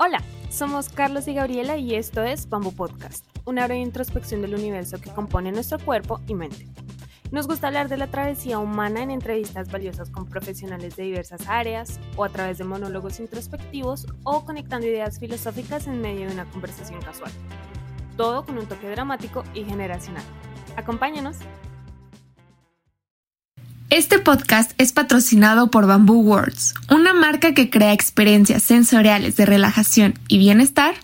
Hola, somos Carlos y Gabriela y esto es Bamboo Podcast, una breve introspección del universo que compone nuestro cuerpo y mente. Nos gusta hablar de la travesía humana en entrevistas valiosas con profesionales de diversas áreas, o a través de monólogos introspectivos, o conectando ideas filosóficas en medio de una conversación casual. Todo con un toque dramático y generacional. Acompáñanos. Este podcast es patrocinado por Bamboo Words, una marca que crea experiencias sensoriales de relajación y bienestar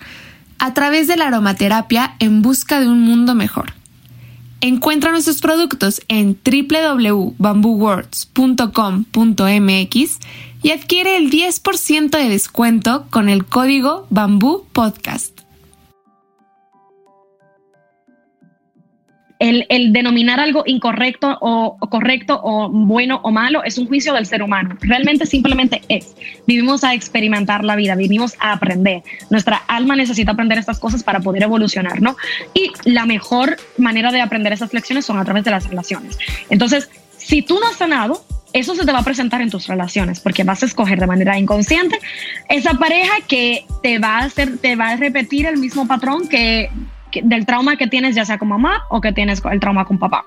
a través de la aromaterapia en busca de un mundo mejor. Encuentra nuestros productos en www.bamboowords.com.mx y adquiere el 10% de descuento con el código Bamboo Podcast. El, denominar algo incorrecto o, correcto o bueno o malo es un juicio del ser humano. Realmente simplemente es. Vivimos a experimentar la vida, vivimos a aprender. Nuestra alma necesita aprender estas cosas para poder evolucionar, ¿no? Y la mejor manera de aprender esas lecciones son a través de las relaciones. Entonces, si tú no has sanado, eso se te va a presentar en tus relaciones, porque vas a escoger de manera inconsciente esa pareja que te va a hacer, te va a repetir el mismo patrón que del trauma que tienes ya sea con mamá o que tienes el trauma con papá.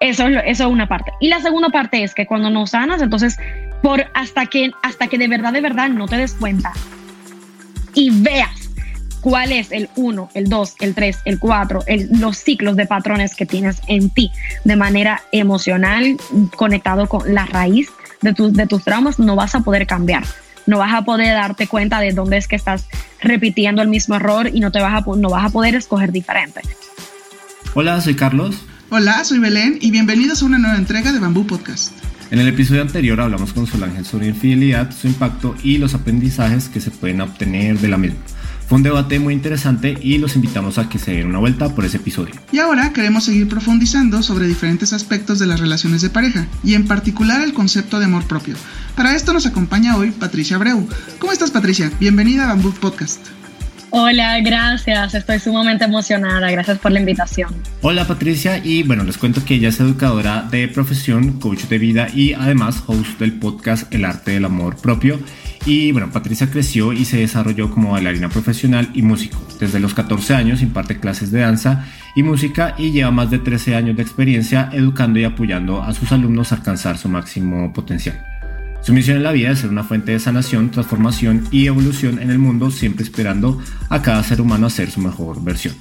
Eso, eso es una parte. Y la segunda parte es que cuando no sanas, entonces, por hasta que, hasta que de verdad, de verdad no te des cuenta y veas cuál es el 1, el 2, el 3, el 4, los ciclos de patrones que tienes en ti de manera emocional, conectado con la raíz de, tus de tus traumas, no vas a poder cambiar no vas a poder darte cuenta de dónde es que estás repitiendo el mismo error y no, te vas a, no vas a poder escoger diferente. Hola, soy Carlos. Hola, soy Belén y bienvenidos a una nueva entrega de Bambú Podcast. En el episodio anterior hablamos con Sol Ángel sobre infidelidad, su impacto y los aprendizajes que se pueden obtener de la misma. Fue un debate muy interesante y los invitamos a que se den una vuelta por ese episodio. Y ahora queremos seguir profundizando sobre diferentes aspectos de las relaciones de pareja y en particular el concepto de amor propio. Para esto nos acompaña hoy Patricia Abreu. ¿Cómo estás Patricia? Bienvenida a Bamboo Podcast. Hola, gracias. Estoy sumamente emocionada. Gracias por la invitación. Hola Patricia y bueno, les cuento que ella es educadora de profesión, coach de vida y además host del podcast El arte del amor propio y bueno, Patricia creció y se desarrolló como bailarina profesional y músico. Desde los 14 años imparte clases de danza y música y lleva más de 13 años de experiencia educando y apoyando a sus alumnos a alcanzar su máximo potencial. Su misión en la vida es ser una fuente de sanación, transformación y evolución en el mundo, siempre esperando a cada ser humano a ser su mejor versión.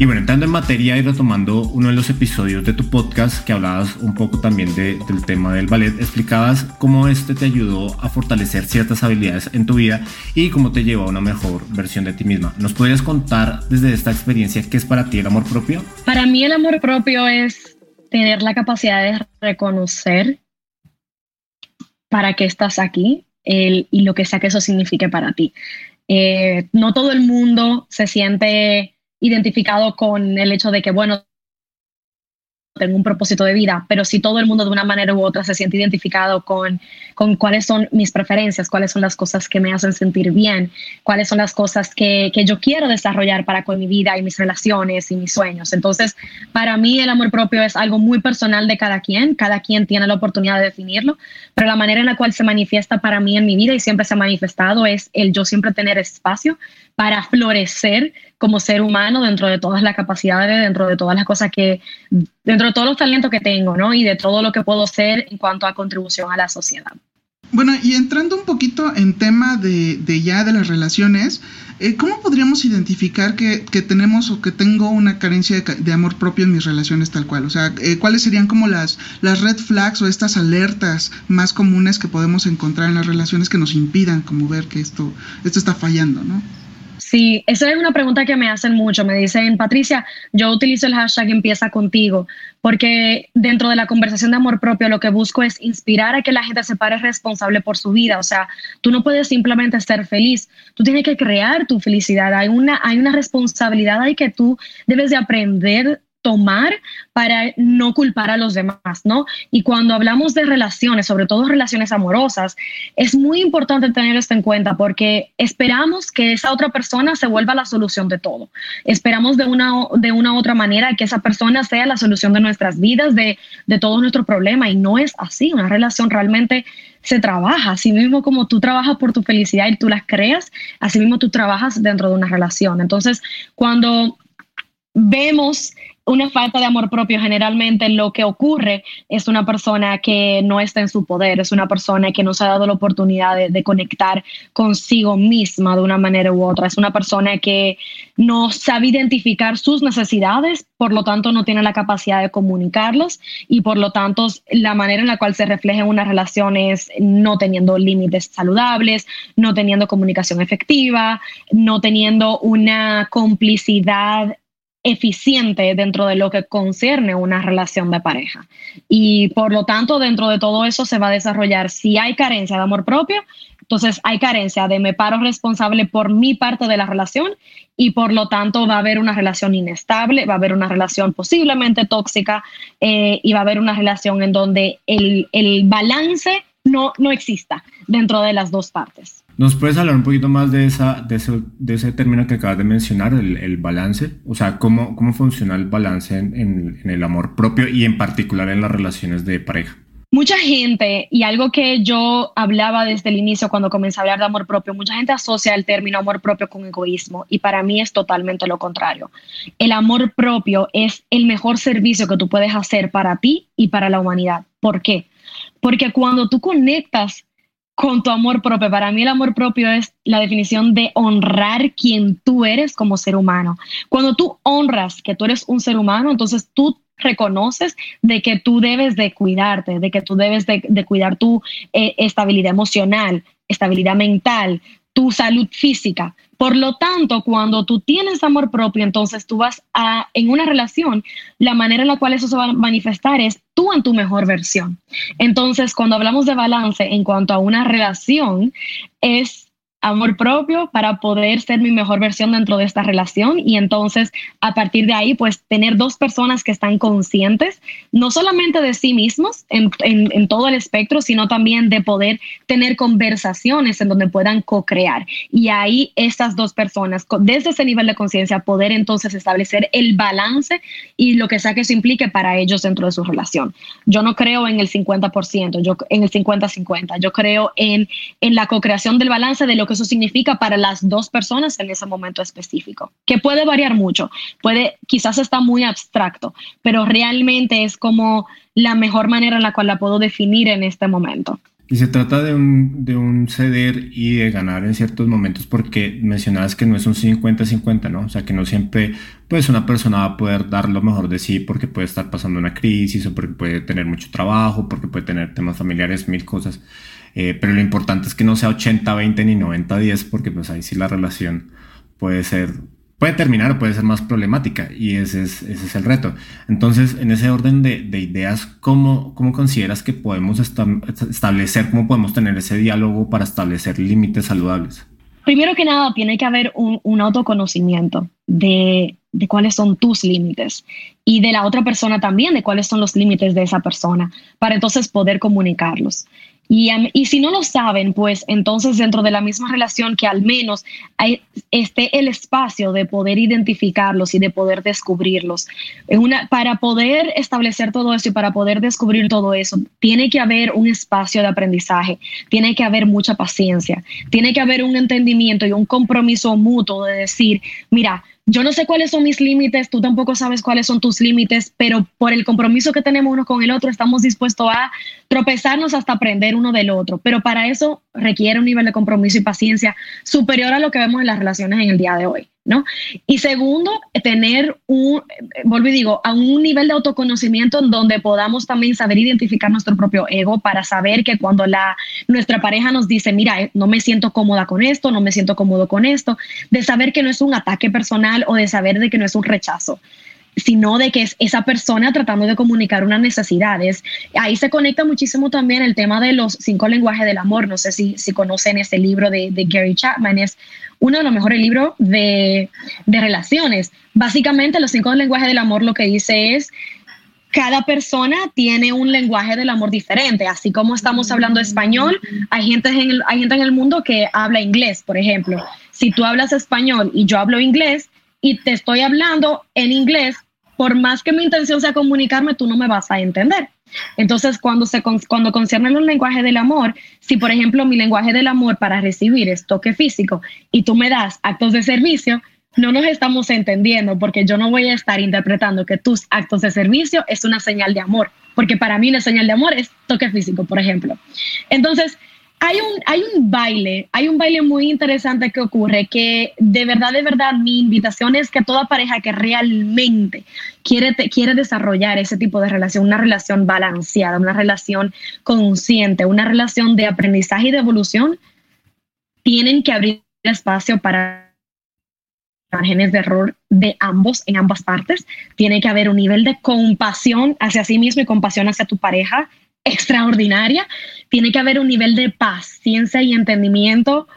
Y bueno, entrando en materia y retomando uno de los episodios de tu podcast que hablabas un poco también del tema del ballet, explicabas cómo este te ayudó a fortalecer ciertas habilidades en tu vida y cómo te llevó a una mejor versión de ti misma. ¿Nos podrías contar desde esta experiencia qué es para ti el amor propio? Para mí el amor propio es tener la capacidad de reconocer para qué estás aquí y lo que sea que eso signifique para ti. Eh, no todo el mundo se siente identificado con el hecho de que, bueno, tengo un propósito de vida, pero si todo el mundo de una manera u otra se siente identificado con, con cuáles son mis preferencias, cuáles son las cosas que me hacen sentir bien, cuáles son las cosas que, que yo quiero desarrollar para con mi vida y mis relaciones y mis sueños. Entonces, para mí el amor propio es algo muy personal de cada quien, cada quien tiene la oportunidad de definirlo, pero la manera en la cual se manifiesta para mí en mi vida y siempre se ha manifestado es el yo siempre tener espacio para florecer como ser humano dentro de todas las capacidades, dentro de todas las cosas que, dentro de todos los talentos que tengo, ¿no? Y de todo lo que puedo ser en cuanto a contribución a la sociedad. Bueno, y entrando un poquito en tema de, de ya de las relaciones, eh, ¿cómo podríamos identificar que, que, tenemos o que tengo una carencia de, de, amor propio en mis relaciones tal cual? O sea, eh, ¿cuáles serían como las, las red flags o estas alertas más comunes que podemos encontrar en las relaciones que nos impidan como ver que esto, esto está fallando, ¿no? Sí, esa es una pregunta que me hacen mucho. Me dicen, Patricia, yo utilizo el hashtag empieza contigo, porque dentro de la conversación de amor propio lo que busco es inspirar a que la gente se pare responsable por su vida. O sea, tú no puedes simplemente ser feliz, tú tienes que crear tu felicidad. Hay una, hay una responsabilidad ahí que tú debes de aprender tomar para no culpar a los demás, ¿no? Y cuando hablamos de relaciones, sobre todo relaciones amorosas, es muy importante tener esto en cuenta porque esperamos que esa otra persona se vuelva la solución de todo. Esperamos de una, de una otra manera que esa persona sea la solución de nuestras vidas, de, de todos nuestros problemas, y no es así. Una relación realmente se trabaja, así mismo como tú trabajas por tu felicidad y tú las creas, así mismo tú trabajas dentro de una relación. Entonces, cuando vemos una falta de amor propio, generalmente lo que ocurre es una persona que no está en su poder, es una persona que no se ha dado la oportunidad de, conectar consigo misma de una manera u otra, es una persona que no sabe identificar sus necesidades, por lo tanto no tiene la capacidad de comunicarlos y por lo tanto la manera en la cual se refleja en una relación no teniendo límites saludables, no teniendo comunicación efectiva, no teniendo una complicidad eficiente dentro de lo que concierne una relación de pareja. Y por lo tanto, dentro de todo eso se va a desarrollar, si hay carencia de amor propio, entonces hay carencia de me paro responsable por mi parte de la relación y por lo tanto va a haber una relación inestable, va a haber una relación posiblemente tóxica eh, y va a haber una relación en donde el, el balance no, no exista dentro de las dos partes. ¿Nos puedes hablar un poquito más de, esa, de, ese, de ese término que acabas de mencionar, el, el balance? O sea, ¿cómo, cómo funciona el balance en, en, el amor propio y en particular en las relaciones de pareja? Mucha gente, y algo que yo hablaba desde el inicio cuando comencé a hablar de amor propio, mucha gente asocia el término amor propio con egoísmo y para mí es totalmente lo contrario. El amor propio es el mejor servicio que tú puedes hacer para ti y para la humanidad. ¿Por qué? Porque cuando tú conectas con tu amor propio. Para mí el amor propio es la definición de honrar quien tú eres como ser humano. Cuando tú honras que tú eres un ser humano, entonces tú reconoces de que tú debes de cuidarte, de que tú debes de, cuidar tu eh, estabilidad emocional, estabilidad mental, tu salud física. Por lo tanto, cuando tú tienes amor propio, entonces tú vas a, en una relación, la manera en la cual eso se va a manifestar es tú en tu mejor versión. Entonces, cuando hablamos de balance en cuanto a una relación, es amor propio para poder ser mi mejor versión dentro de esta relación y entonces a partir de ahí pues tener dos personas que están conscientes no solamente de sí mismos en, en, todo el espectro sino también de poder tener conversaciones en donde puedan co-crear. Y ahí estas dos personas desde ese nivel de conciencia poder entonces establecer el balance y lo que sea que eso implique para ellos dentro de su relación. Yo no creo en el 50% yo en el 50-50 yo creo en, en la co-creación del balance de lo que eso significa para las dos personas en ese momento específico, que puede variar mucho, puede, quizás está muy abstracto, pero realmente es como la mejor manera en la cual la puedo definir en este momento. Y se trata de un, de un ceder y de ganar en ciertos momentos porque mencionabas que no es un 50-50, ¿no? O sea, que no siempre pues una persona va a poder dar lo mejor de sí porque puede estar pasando una crisis o porque puede tener mucho trabajo, porque puede tener temas familiares, mil cosas. Eh, pero lo importante es que no sea 80-20 ni 90-10 porque pues ahí sí la relación puede ser, puede terminar, puede ser más problemática y ese es, ese es el reto. Entonces, en ese orden de, de ideas, ¿cómo, ¿cómo, consideras que podemos establecer, cómo podemos tener ese diálogo para establecer límites saludables? Primero que nada, tiene que haber un, un autoconocimiento de, de cuáles son tus límites y de la otra persona también, de cuáles son los límites de esa persona, para entonces poder comunicarlos. Y, y, si no lo saben, pues entonces dentro de la misma relación que al menos hay, esté el espacio de poder identificarlos y de poder descubrirlos. Para poder establecer todo eso y para poder descubrir todo eso, tiene que haber un espacio de aprendizaje, tiene que haber mucha paciencia, tiene que haber un entendimiento y un compromiso mutuo de decir, mira, yo no sé cuáles son mis límites, tú tampoco sabes cuáles son tus límites, pero por el compromiso que tenemos uno con el otro, estamos dispuestos a tropezarnos hasta aprender uno del otro. Pero para eso requiere un nivel de compromiso y paciencia superior a lo que vemos en las relaciones en el día de hoy. ¿No? Y segundo, tener un, vuelvo y digo, a un nivel de autoconocimiento en donde podamos también saber identificar nuestro propio ego para saber que cuando la, nuestra pareja nos dice, mira, eh, no me siento cómoda con esto, no me siento cómodo con esto, de saber que no es un ataque personal o de saber de que no es un rechazo sino de que es esa persona tratando de comunicar unas necesidades. Ahí se conecta muchísimo también el tema de los cinco lenguajes del amor. No sé si, si conocen este libro de, Gary Chapman, es uno de los mejores libros de, de relaciones. Básicamente, los cinco lenguajes del amor lo que dice es cada persona tiene un lenguaje del amor diferente. Así como estamos hablando español, hay gente, en hay gente en el mundo que habla inglés, por ejemplo. Si tú hablas español y yo hablo inglés y te estoy hablando en inglés, por más que mi intención sea comunicarme, tú no me vas a entender. Entonces, cuando, se, cuando concierne los lenguajes del amor, si por ejemplo mi lenguaje del amor para recibir es toque físico y tú me das actos de servicio, no nos estamos entendiendo porque yo no voy a estar interpretando que tus actos de servicio es una señal de amor, porque para mí una señal de amor es toque físico, por ejemplo. Entonces, hay un, hay un baile, hay un baile muy interesante que ocurre que de verdad, de verdad, mi invitación es que toda pareja que realmente quiere, quiere desarrollar ese tipo de relación, una relación balanceada, una relación consciente, una relación de aprendizaje y de evolución, tienen que abrir espacio para márgenes de error de ambos, en ambas partes. Tiene que haber un nivel de compasión hacia sí mismo y compasión hacia tu pareja extraordinaria. Tiene que haber un nivel de paciencia y entendimiento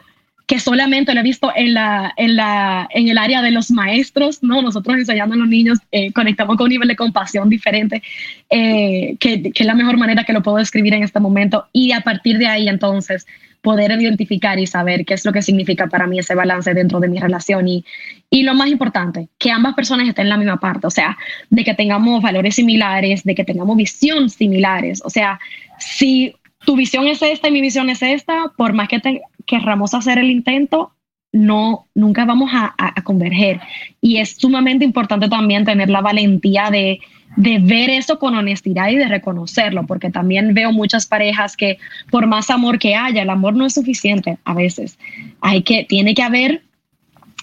que solamente lo he visto en, la, en, la, en el área de los maestros, ¿no? Nosotros enseñando a los niños eh, conectamos con un nivel de compasión diferente, eh, que, que es la mejor manera que lo puedo describir en este momento. Y a partir de ahí, entonces, poder identificar y saber qué es lo que significa para mí ese balance dentro de mi relación. Y, y lo más importante, que ambas personas estén en la misma parte, o sea, de que tengamos valores similares, de que tengamos visión similares, o sea, si tu visión es esta y mi visión es esta, por más que querramos hacer el intento, no, nunca vamos a, converger. Y es sumamente importante también tener la valentía de, ver eso con honestidad y de reconocerlo, porque también veo muchas parejas que por más amor que haya, el amor no es suficiente a veces. Hay que, tiene que haber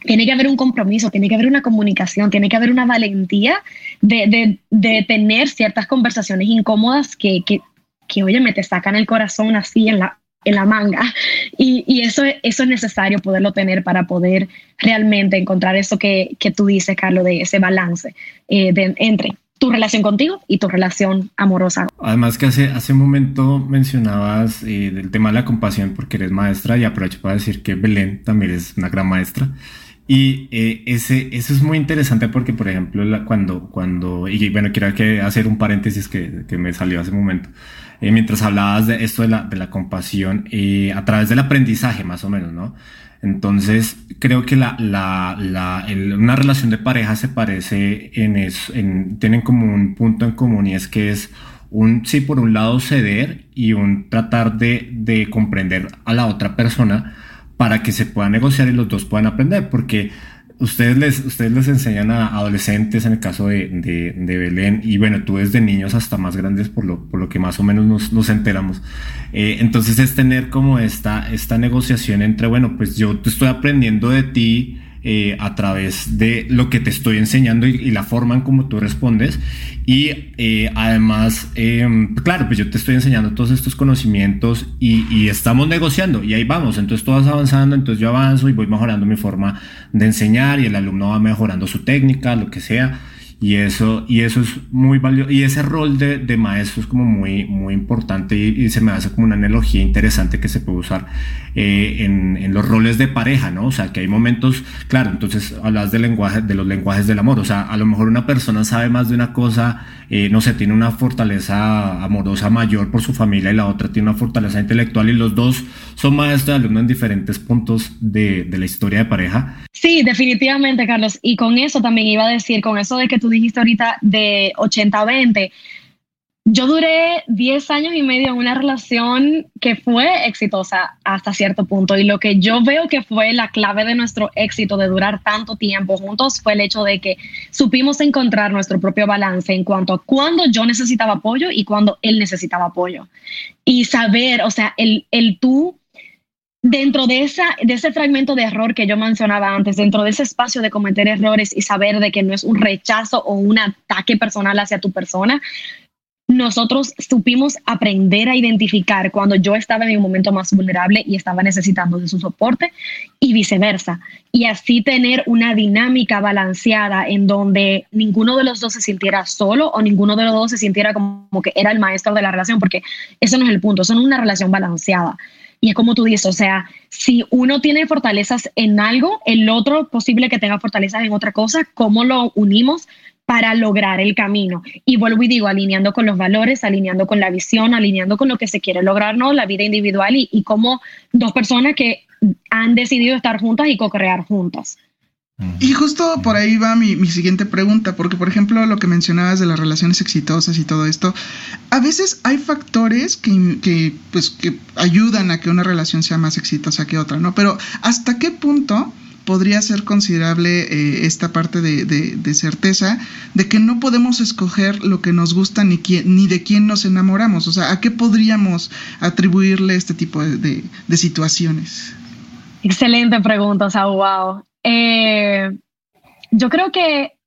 tiene que haber un compromiso, tiene que haber una comunicación, tiene que haber una valentía de tener ciertas conversaciones incómodas que, que, que, oye, me te sacan el corazón así en la, en la manga. Y, y, eso, eso es necesario poderlo tener para poder realmente encontrar eso que, que tú dices, Carlos, de ese balance eh, de, entre tu relación contigo y tu relación amorosa. Además que hace, hace un momento mencionabas eh, del tema de la compasión porque eres maestra y aprovecho para decir que Belén también es una gran maestra. Y eh, ese, eso es muy interesante porque, por ejemplo, cuando, cuando, y bueno, quiero hacer un paréntesis que, que me salió hace un momento. Eh, mientras hablabas de esto de la, de la compasión, eh, a través del aprendizaje más o menos, ¿no? Entonces, creo que la, la, la una relación de pareja se parece en eso, en, tienen como un punto en común y es que es un, sí, por un lado ceder y un tratar de, de comprender a la otra persona para que se pueda negociar y los dos puedan aprender, porque ustedes les, ustedes les enseñan a adolescentes, en el caso de, de, de, Belén, y bueno, tú desde niños hasta más grandes, por lo, por lo que más o menos nos, nos enteramos. Eh, entonces es tener como esta, esta negociación entre, bueno, pues yo te estoy aprendiendo de ti, eh, a través de lo que te estoy enseñando y, y la forma en cómo tú respondes. Y eh, además, eh, claro, pues yo te estoy enseñando todos estos conocimientos y, y, estamos negociando y ahí vamos. Entonces tú vas avanzando, entonces yo avanzo y voy mejorando mi forma de enseñar y el alumno va mejorando su técnica, lo que sea. Y eso, y eso es muy valioso. Y ese rol de, de, maestro es como muy, muy importante y, se me hace como una analogía interesante que se puede usar eh, en, en, los roles de pareja, ¿no? O sea, que hay momentos, claro, entonces hablas del lenguaje, de los lenguajes del amor. O sea, a lo mejor una persona sabe más de una cosa, eh, no sé, tiene una fortaleza amorosa mayor por su familia y la otra tiene una fortaleza intelectual y los dos son maestros de alumno en diferentes puntos de, de la historia de pareja. Sí, definitivamente, Carlos. Y con eso también iba a decir, con eso de que tú dijiste ahorita de 80-20, yo duré 10 años y medio en una relación que fue exitosa hasta cierto punto y lo que yo veo que fue la clave de nuestro éxito de durar tanto tiempo juntos fue el hecho de que supimos encontrar nuestro propio balance en cuanto a cuando yo necesitaba apoyo y cuando él necesitaba apoyo. Y saber, o sea, el, el tú dentro de, esa, de ese fragmento de error que yo mencionaba antes, dentro de ese espacio de cometer errores y saber de que no es un rechazo o un ataque personal hacia tu persona, nosotros supimos aprender a identificar cuando yo estaba en mi momento más vulnerable y estaba necesitando de su soporte y viceversa. Y así tener una dinámica balanceada en donde ninguno de los dos se sintiera solo o ninguno de los dos se sintiera como que era el maestro de la relación, porque eso no es el punto, es una relación balanceada. Y es como tú dices, o sea, si uno tiene fortalezas en algo, el otro posible que tenga fortalezas en otra cosa, ¿cómo lo unimos? para lograr el camino. Y vuelvo y digo, alineando con los valores, alineando con la visión, alineando con lo que se quiere lograr, ¿no? La vida individual y, y como dos personas que han decidido estar juntas y co-crear juntas. Y justo por ahí va mi, mi, siguiente pregunta, porque por ejemplo lo que mencionabas de las relaciones exitosas y todo esto, a veces hay factores que, que, pues, que ayudan a que una relación sea más exitosa que otra, ¿no? Pero ¿hasta qué punto podría ser considerable eh, esta parte de, de, certeza de que no podemos escoger lo que nos gusta ni, quién, ni de quién nos enamoramos. O sea, ¿a qué podríamos atribuirle este tipo de, de situaciones? Excelente pregunta, o sea, wow. Eh, yo creo que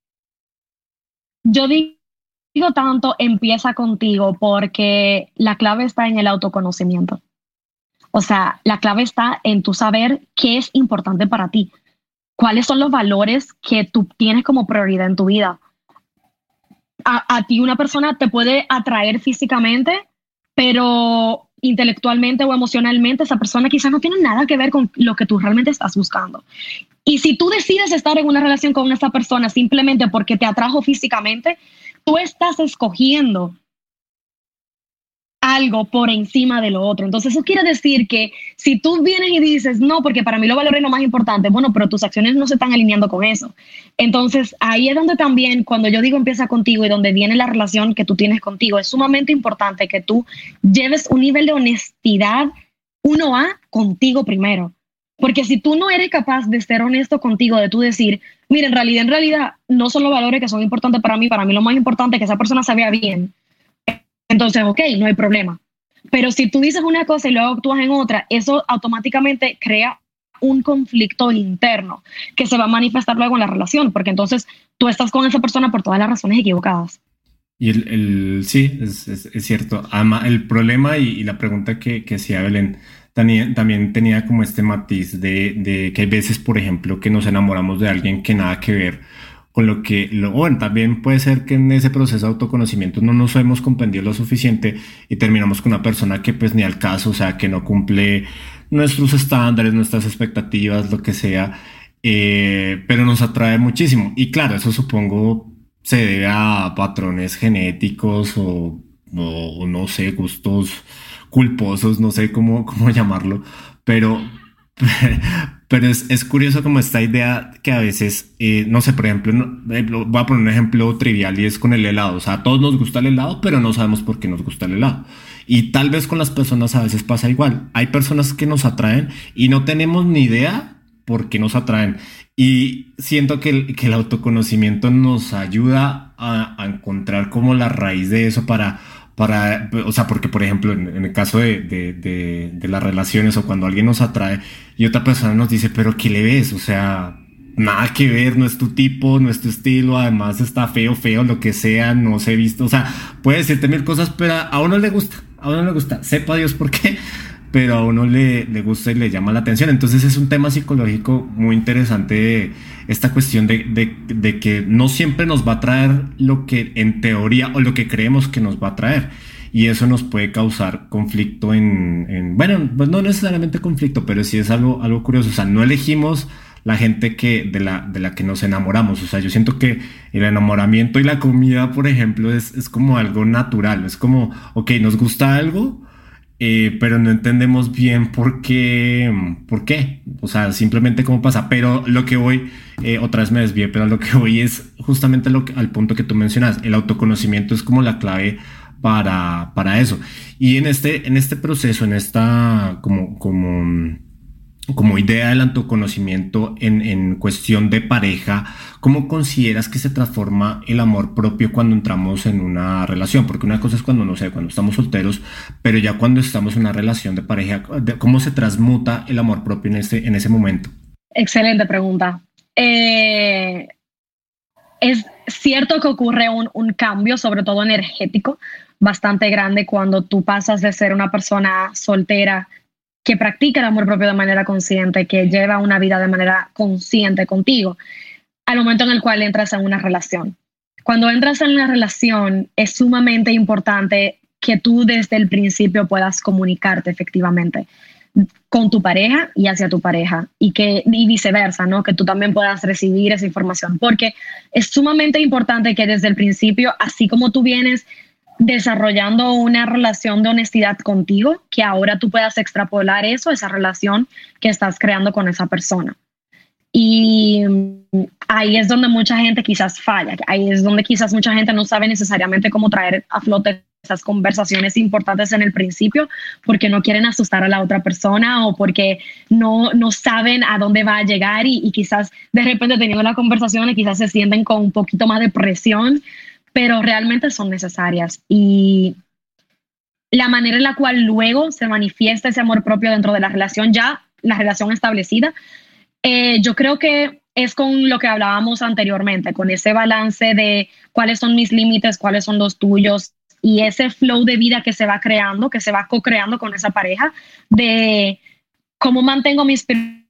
yo digo tanto empieza contigo porque la clave está en el autoconocimiento. O sea, la clave está en tu saber qué es importante para ti cuáles son los valores que tú tienes como prioridad en tu vida. A, ti una persona te puede atraer físicamente, pero intelectualmente o emocionalmente esa persona quizás no tiene nada que ver con lo que tú realmente estás buscando. Y si tú decides estar en una relación con esa persona simplemente porque te atrajo físicamente, tú estás escogiendo algo por encima de lo otro. Entonces, eso quiere decir que si tú vienes y dices, no, porque para mí lo valores es lo más importante, bueno, pero tus acciones no se están alineando con eso. Entonces, ahí es donde también, cuando yo digo empieza contigo y donde viene la relación que tú tienes contigo, es sumamente importante que tú lleves un nivel de honestidad, uno a contigo primero. Porque si tú no eres capaz de ser honesto contigo, de tú decir, mira, en realidad, en realidad, no son los valores que son importantes para mí, para mí lo más importante es que esa persona se vea bien entonces, ok, no hay problema. Pero si tú dices una cosa y luego actúas en otra, eso automáticamente crea un conflicto interno que se va a manifestar luego en la relación, porque entonces tú estás con esa persona por todas las razones equivocadas. Y el, el sí, es, es, cierto. Ama, el problema y, la pregunta que, que hacía Belén también, también tenía como este matiz de, de que hay veces, por ejemplo, que nos enamoramos de alguien que nada que ver con lo que, lo, bueno, también puede ser que en ese proceso de autoconocimiento no nos hemos comprendido lo suficiente y terminamos con una persona que pues ni al caso, o sea, que no cumple nuestros estándares, nuestras expectativas, lo que sea, eh, pero nos atrae muchísimo. Y claro, eso supongo se debe a patrones genéticos o, o no sé, gustos culposos, no sé cómo, cómo llamarlo, pero, Pero es, es, curioso como esta idea que a veces, eh, no sé, por ejemplo, voy a poner un ejemplo trivial y es con el helado. O sea, a todos nos gusta el helado, pero no sabemos por qué nos gusta el helado. Y tal vez con las personas a veces pasa igual. Hay personas que nos atraen y no tenemos ni idea por qué nos atraen. Y siento que el, que el autoconocimiento nos ayuda a, a encontrar como la raíz de eso para para, o sea, porque por ejemplo, en, el caso de, de, de, las relaciones o cuando alguien nos atrae y otra persona nos dice, pero ¿qué le ves? O sea, nada que ver, no es tu tipo, no es tu estilo, además está feo, feo, lo que sea, no se visto, o sea, puede decirte mil cosas, pero a uno le gusta, a uno le gusta, sepa Dios por qué, pero a uno le, le gusta y le llama la atención. Entonces es un tema psicológico muy interesante esta cuestión de, de, de, que no siempre nos va a traer lo que en teoría o lo que creemos que nos va a traer. Y eso nos puede causar conflicto en, en bueno, pues no necesariamente conflicto, pero sí es algo, algo curioso. O sea, no elegimos la gente que, de, la, de la que nos enamoramos. O sea, yo siento que el enamoramiento y la comida, por ejemplo, es, es como algo natural. Es como, ok, nos gusta algo, eh, pero no entendemos bien por qué, por qué, o sea, simplemente cómo pasa. Pero lo que voy, eh, otra vez me desvié, pero lo que voy es justamente lo al punto que tú mencionas. El autoconocimiento es como la clave para, para eso. Y en este, en este proceso, en esta, como, como, como idea del autoconocimiento en, en, cuestión de pareja, ¿cómo consideras que se transforma el amor propio cuando entramos en una relación? Porque una cosa es cuando, no sé, cuando estamos solteros, pero ya cuando estamos en una relación de pareja, ¿cómo se transmuta el amor propio en ese, en ese momento? Excelente pregunta. Eh, es cierto que ocurre un, un cambio, sobre todo energético, bastante grande cuando tú pasas de ser una persona soltera que practica el amor propio de manera consciente, que lleva una vida de manera consciente contigo, al momento en el cual entras en una relación. Cuando entras en una relación es sumamente importante que tú desde el principio puedas comunicarte efectivamente con tu pareja y hacia tu pareja y que y viceversa, ¿no? Que tú también puedas recibir esa información, porque es sumamente importante que desde el principio, así como tú vienes desarrollando una relación de honestidad contigo, que ahora tú puedas extrapolar eso, esa relación que estás creando con esa persona. Y ahí es donde mucha gente quizás falla, ahí es donde quizás mucha gente no sabe necesariamente cómo traer a flote esas conversaciones importantes en el principio porque no quieren asustar a la otra persona o porque no, no saben a dónde va a llegar y, quizás de repente teniendo la conversación quizás se sienten con un poquito más de presión, pero realmente son necesarias. Y la manera en la cual luego se manifiesta ese amor propio dentro de la relación, ya la relación establecida, eh, yo creo que es con lo que hablábamos anteriormente, con ese balance de cuáles son mis límites, cuáles son los tuyos, y ese flow de vida que se va creando, que se va co-creando con esa pareja, de cómo mantengo mis prioridades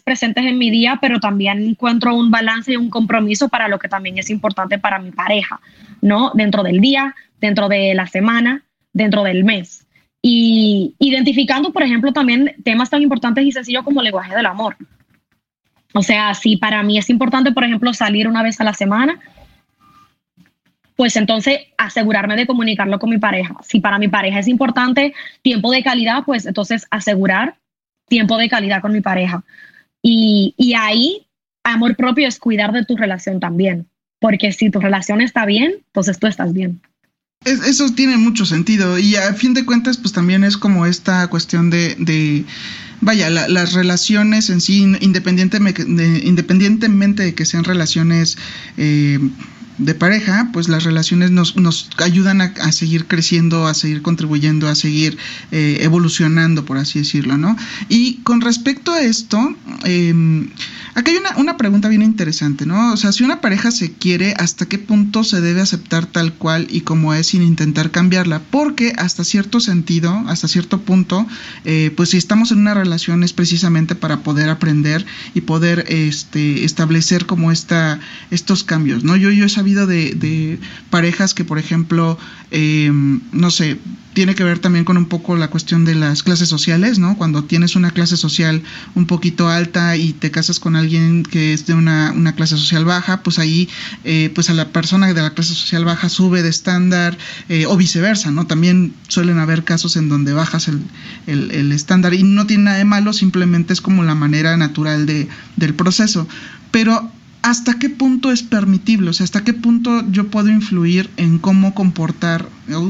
presentes en mi día, pero también encuentro un balance y un compromiso para lo que también es importante para mi pareja, ¿no? Dentro del día, dentro de la semana, dentro del mes. Y identificando, por ejemplo, también temas tan importantes y sencillos como el lenguaje del amor. O sea, si para mí es importante, por ejemplo, salir una vez a la semana, pues entonces asegurarme de comunicarlo con mi pareja. Si para mi pareja es importante tiempo de calidad, pues entonces asegurar tiempo de calidad con mi pareja. Y, y ahí, amor propio es cuidar de tu relación también, porque si tu relación está bien, entonces tú estás bien. eso tiene mucho sentido y a fin de cuentas, pues también es como esta cuestión de, de vaya, las relaciones en sí, independientemente de, independientemente de que sean relaciones eh, de pareja, pues las relaciones nos, nos ayudan a, seguir creciendo, a seguir contribuyendo, a seguir eh, evolucionando, por así decirlo, ¿no? Y con respecto a esto, eh, Aquí hay una, una, pregunta bien interesante, ¿no? O sea, si una pareja se quiere, ¿hasta qué punto se debe aceptar tal cual y como es sin intentar cambiarla? Porque hasta cierto sentido, hasta cierto punto, eh, pues si estamos en una relación es precisamente para poder aprender y poder este, establecer como esta, estos cambios, ¿no? Yo, yo he de, parejas que, por ejemplo, eh, no sé, tiene que ver también con un poco la cuestión de las clases sociales, ¿no? Cuando tienes una clase social un poquito alta y te casas con alguien que es de una, clase social baja, pues ahí, eh, pues a la persona de la clase social baja sube de estándar eh, o viceversa, ¿no? También suelen haber casos en donde bajas el, el, estándar y no tiene nada de malo, simplemente es como la manera natural de, del proceso. Pero ¿hasta qué punto es permitible? O sea, ¿hasta qué punto yo puedo influir en cómo comportar,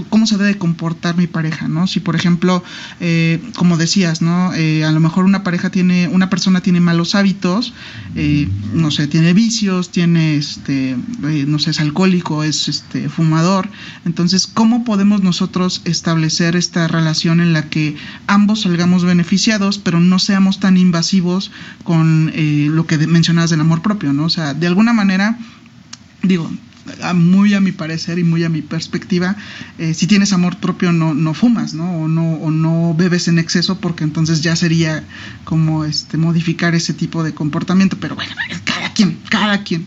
cómo se debe comportar mi pareja, ¿no? Si, por ejemplo, eh, como decías, ¿no? Eh, a lo mejor una pareja tiene, una persona tiene malos hábitos, eh, no sé, tiene vicios, tiene, este, no sé, es alcohólico, es este, fumador. Entonces, ¿cómo podemos nosotros establecer esta relación en la que ambos salgamos beneficiados, pero no seamos tan invasivos con lo que mencionabas del amor propio, ¿no? O sea, de alguna manera, digo, muy a mi parecer y muy a mi perspectiva, eh, si tienes amor propio no, no fumas, ¿no? O, ¿no? o no bebes en exceso porque entonces ya sería como este modificar ese tipo de comportamiento, pero bueno, cada quien, cada quien.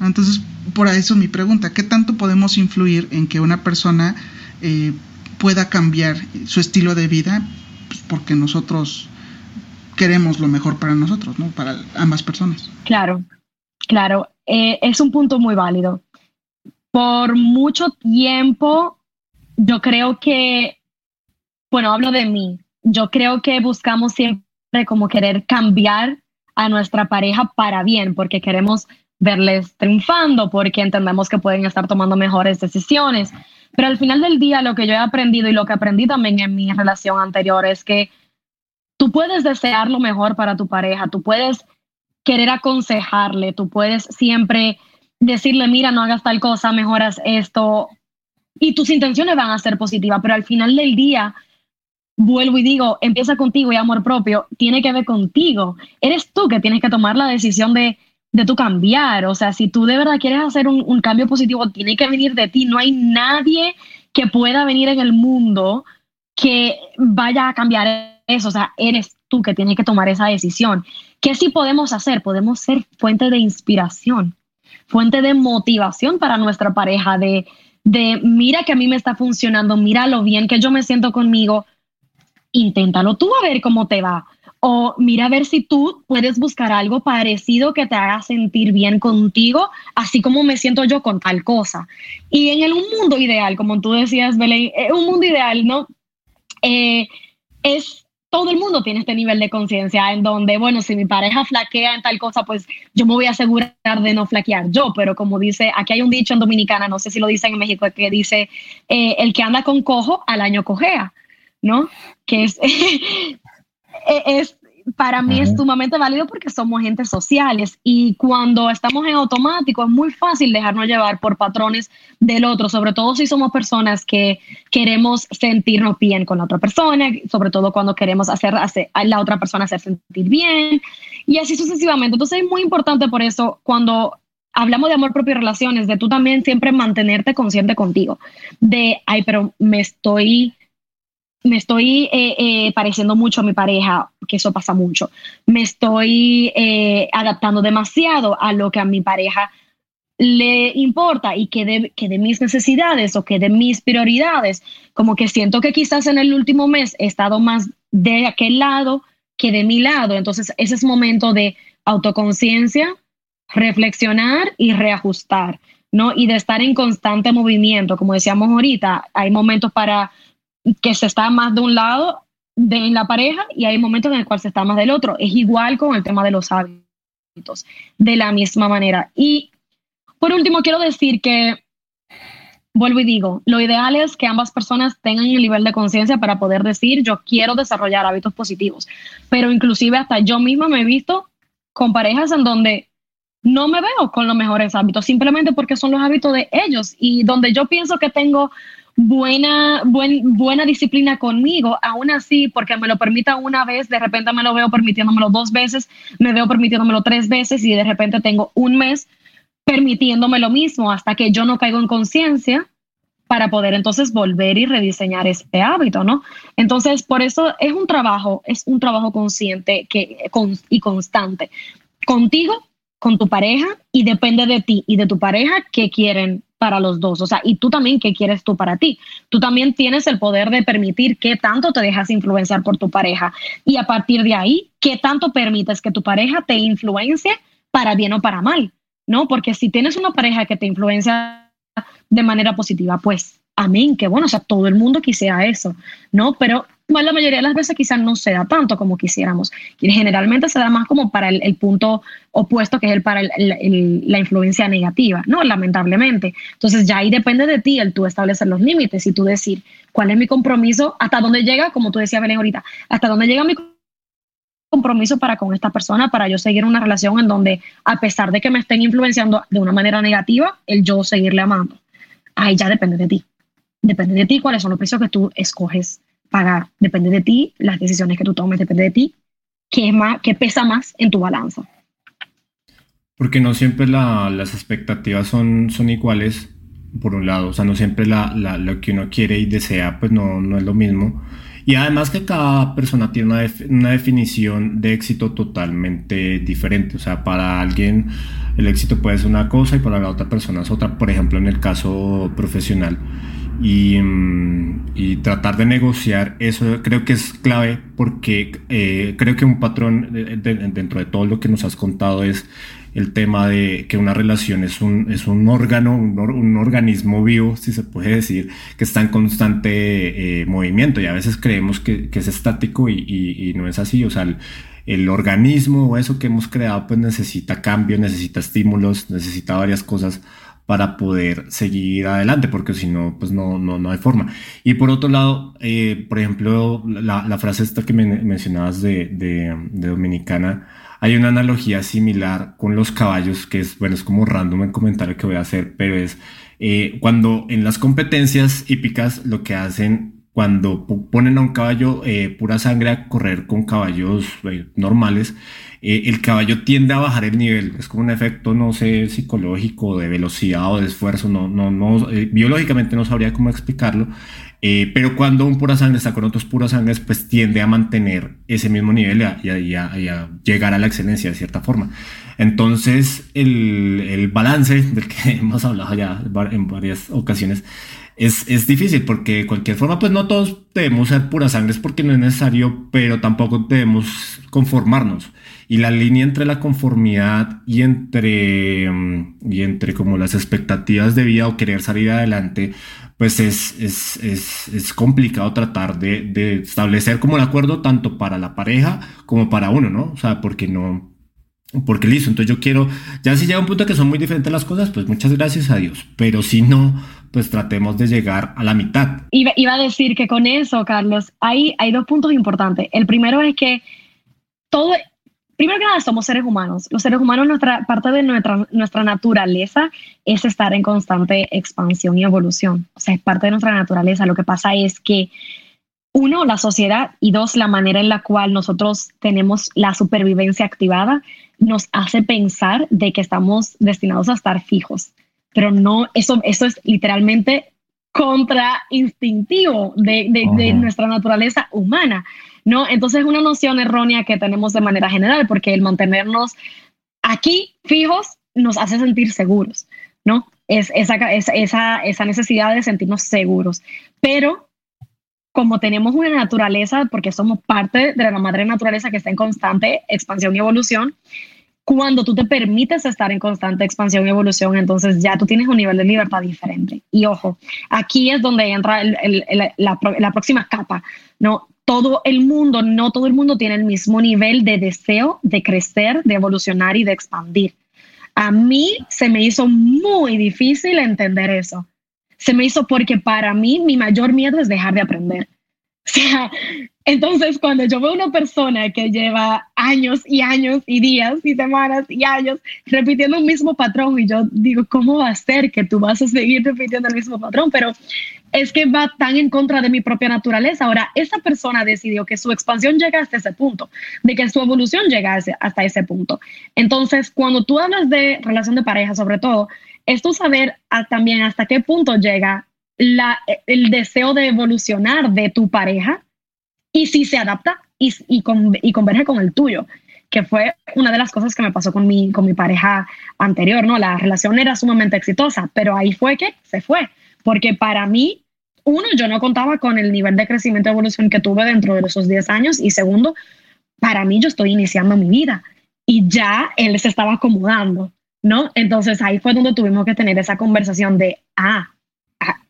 Entonces, por eso mi pregunta, ¿qué tanto podemos influir en que una persona eh, pueda cambiar su estilo de vida? Pues porque nosotros queremos lo mejor para nosotros, ¿no? Para ambas personas. Claro, Claro, eh, es un punto muy válido. Por mucho tiempo, yo creo que, bueno, hablo de mí, yo creo que buscamos siempre como querer cambiar a nuestra pareja para bien, porque queremos verles triunfando, porque entendemos que pueden estar tomando mejores decisiones. Pero al final del día, lo que yo he aprendido y lo que aprendí también en mi relación anterior es que tú puedes desear lo mejor para tu pareja, tú puedes querer aconsejarle, tú puedes siempre decirle, mira, no hagas tal cosa, mejoras esto, y tus intenciones van a ser positivas, pero al final del día, vuelvo y digo, empieza contigo y amor propio, tiene que ver contigo. Eres tú que tienes que tomar la decisión de de tu cambiar. O sea, si tú de verdad quieres hacer un, un, cambio positivo, tiene que venir de ti. No hay nadie que pueda venir en el mundo que vaya a cambiar eso. O sea, eres tú que tienes que tomar esa decisión. ¿Qué sí podemos hacer? Podemos ser fuente de inspiración, fuente de motivación para nuestra pareja, de, de mira que a mí me está funcionando, mira lo bien que yo me siento conmigo, inténtalo tú a ver cómo te va. O mira a ver si tú puedes buscar algo parecido que te haga sentir bien contigo, así como me siento yo con tal cosa. Y en el, un mundo ideal, como tú decías, Belén, eh, un mundo ideal, ¿no? Eh, es todo el mundo tiene este nivel de conciencia en donde, bueno, si mi pareja flaquea en tal cosa, pues yo me voy a asegurar de no flaquear yo, pero como dice, aquí hay un dicho en Dominicana, no sé si lo dicen en México, que dice, eh, el que anda con cojo al año cojea. ¿no? Que es, es para mí es sumamente válido porque somos agentes sociales y cuando estamos en automático es muy fácil dejarnos llevar por patrones del otro, sobre todo si somos personas que queremos sentirnos bien con la otra persona, sobre todo cuando queremos hacer, hacer a la otra persona hacer sentir bien y así sucesivamente. Entonces es muy importante por eso cuando hablamos de amor propio y relaciones, de tú también siempre mantenerte consciente contigo, de, ay, pero me estoy me estoy eh, eh, pareciendo mucho a mi pareja, que eso pasa mucho. Me estoy eh, adaptando demasiado a lo que a mi pareja le importa y que de, que de mis necesidades o que de mis prioridades, como que siento que quizás en el último mes he estado más de aquel lado que de mi lado. Entonces, ese es momento de autoconciencia, reflexionar y reajustar, ¿no? Y de estar en constante movimiento. Como decíamos ahorita, hay momentos para que se está más de un lado de la pareja y hay momentos en el cual se está más del otro. Es igual con el tema de los hábitos, de la misma manera. Y por último, quiero decir que, vuelvo y digo, lo ideal es que ambas personas tengan el nivel de conciencia para poder decir, yo quiero desarrollar hábitos positivos. Pero inclusive hasta yo misma me he visto con parejas en donde no me veo con los mejores hábitos, simplemente porque son los hábitos de ellos y donde yo pienso que tengo buena, buen, buena disciplina conmigo, aún así, porque me lo permita una vez, de repente me lo veo permitiéndomelo dos veces, me veo permitiéndomelo tres veces y de repente tengo un mes permitiéndome lo mismo hasta que yo no caigo en conciencia para poder entonces volver y rediseñar este hábito, ¿no? Entonces, por eso es un trabajo, es un trabajo consciente que, con, y constante. Contigo, con tu pareja, y depende de ti y de tu pareja que quieren para los dos. O sea, y tú también, ¿qué quieres tú para ti? Tú también tienes el poder de permitir qué tanto te dejas influenciar por tu pareja. Y a partir de ahí, ¿qué tanto permites que tu pareja te influencie para bien o para mal? ¿No? Porque si tienes una pareja que te influencia de manera positiva, pues amén, que bueno, o sea, todo el mundo quisiera eso, ¿no? Pero la mayoría de las veces quizás no se da tanto como quisiéramos. Generalmente se da más como para el, punto opuesto, que es el para la influencia negativa, ¿no? Lamentablemente. Entonces ya ahí depende de ti el tú establecer los límites y tú decir cuál es mi compromiso, hasta dónde llega, como tú decías, Belén, ahorita, hasta dónde llega mi compromiso para con esta persona, para yo seguir una relación en donde, a pesar de que me estén influenciando de una manera negativa, el yo seguirle amando. Ahí ya depende de ti. Depende de ti cuáles son los precios que tú escoges pagar. Depende de ti, las decisiones que tú tomes, depende de ti, qué, es más, qué pesa más en tu balanza. Porque no siempre las expectativas son, son iguales, por un lado, o sea, no siempre la, lo que uno quiere y desea, pues no, no es lo mismo. Y además que cada persona tiene una, una, definición de éxito totalmente diferente. O sea, para alguien el éxito puede ser una cosa y para la otra persona es otra. Por ejemplo, en el caso profesional. Mm, y, tratar de negociar eso creo que es clave porque eh, creo que un patrón dentro de todo lo que nos has contado es el tema de que una relación es un, es un órgano, un, organismo vivo, si se puede decir, que está en constante eh, movimiento. Y a veces creemos que, es estático y, no es así, o sea, el, el organismo o eso que hemos creado pues necesita cambio, necesita estímulos, necesita varias cosas para poder seguir adelante, porque si no, pues no, no, no hay forma. Y por otro lado, eh, por ejemplo, la, la, frase esta que me mencionabas de, de, de, Dominicana, hay una analogía similar con los caballos, que es, bueno, es como random el comentario que voy a hacer, pero es eh, cuando en las competencias hípicas lo que hacen cuando ponen a un caballo eh, pura sangre a correr con caballos eh, normales, eh, el caballo tiende a bajar el nivel. Es como un efecto, no sé, psicológico, de velocidad o de esfuerzo. No, no, no, biológicamente no sabría cómo explicarlo. pero cuando un pura sangre está con otros puras sangres, pues tiende a mantener ese mismo nivel y a, llegar a la excelencia de cierta forma. Entonces, el, el balance del que hemos hablado ya en varias ocasiones es, es, difícil porque de cualquier forma, pues no todos debemos ser puras sangres porque no es necesario, pero tampoco debemos conformarnos. Y la línea entre la conformidad y entre, mm, y entre como las expectativas de vida o querer salir adelante, pues es, es, es, es complicado tratar de, de, establecer como el acuerdo tanto para la pareja como para uno, ¿no? O sea, porque no, porque listo, entonces yo quiero, ya si llega un punto que son muy diferentes las cosas, pues muchas gracias a Dios, pero si no, pues tratemos de llegar a la mitad. Iba, iba a decir que con eso, Carlos, hay, hay dos puntos importantes. El primero es que todo, primero que nada, somos seres humanos. Los seres humanos, nuestra parte de nuestra, nuestra naturaleza es estar en constante expansión y evolución. O sea, es parte de nuestra naturaleza. Lo que pasa es que uno, la sociedad y dos, la manera en la cual nosotros tenemos la supervivencia activada nos hace pensar de que estamos destinados a estar fijos pero no, eso, eso es literalmente contra instintivo de, de, nuestra naturaleza humana, ¿no? Entonces es una noción errónea que tenemos de manera general, porque el mantenernos aquí fijos nos hace sentir seguros, ¿no? Es esa, esa, esa necesidad de sentirnos seguros. Pero como tenemos una naturaleza, porque somos parte de la madre naturaleza que está en constante expansión y evolución, cuando tú te permites estar en constante expansión y evolución, entonces ya tú tienes un nivel de libertad diferente. Y ojo, aquí es donde entra la, próxima capa, ¿no? Todo el mundo, no todo el mundo tiene el mismo nivel de deseo de crecer, de evolucionar y de expandir. A mí se me hizo muy difícil entender eso. Se me hizo porque para mí mi mayor miedo es dejar de aprender. O sea, entonces cuando yo veo una persona que lleva años y años y días y semanas y años repitiendo un mismo patrón y yo digo, ¿cómo va a ser que tú vas a seguir repitiendo el mismo patrón? Pero es que va tan en contra de mi propia naturaleza. Ahora, esa persona decidió que su expansión llega hasta ese punto, de que su evolución llega hasta ese punto. Entonces, cuando tú hablas de relación de pareja, sobre todo, es tú saber también hasta qué punto llega la, el deseo de evolucionar de tu pareja y si se adapta y, y, y, converge con el tuyo, que fue una de las cosas que me pasó con mi, con mi pareja anterior, ¿no? La relación era sumamente exitosa, pero ahí fue que se fue, porque para mí, uno, yo no contaba con el nivel de crecimiento y evolución que tuve dentro de esos 10 años, y segundo, para mí yo estoy iniciando mi vida y ya él se estaba acomodando, ¿no? Entonces ahí fue donde tuvimos que tener esa conversación de, ah,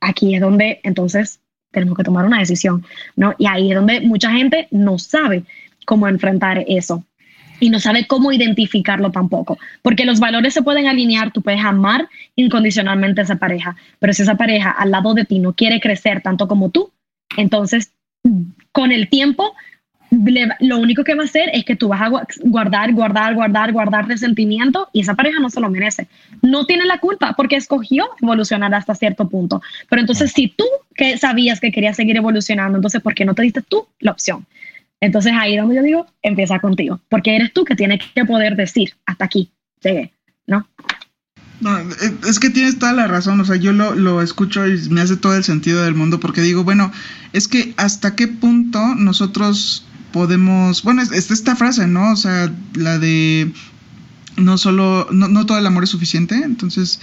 aquí es donde entonces tenemos que tomar una decisión, ¿no? Y ahí es donde mucha gente no sabe cómo enfrentar eso y no sabe cómo identificarlo tampoco, porque los valores se pueden alinear, tú puedes amar incondicionalmente a esa pareja, pero si esa pareja al lado de ti no quiere crecer tanto como tú, entonces con el tiempo lo único que va a hacer es que tú vas a guardar, guardar, guardar, guardar resentimiento y esa pareja no se lo merece. No tiene la culpa porque escogió evolucionar hasta cierto punto. Pero entonces, si tú que sabías que querías seguir evolucionando, entonces, ¿por qué no te diste tú la opción? Entonces, ahí donde yo digo, empieza contigo, porque eres tú que tienes que poder decir, hasta aquí llegué, ¿no? No, es que tienes toda la razón, o sea, yo lo, lo, escucho y me hace todo el sentido del mundo porque digo, bueno, es que hasta qué punto nosotros podemos, bueno, es, esta frase, ¿no? O sea, la de no solo, no, no todo el amor es suficiente, entonces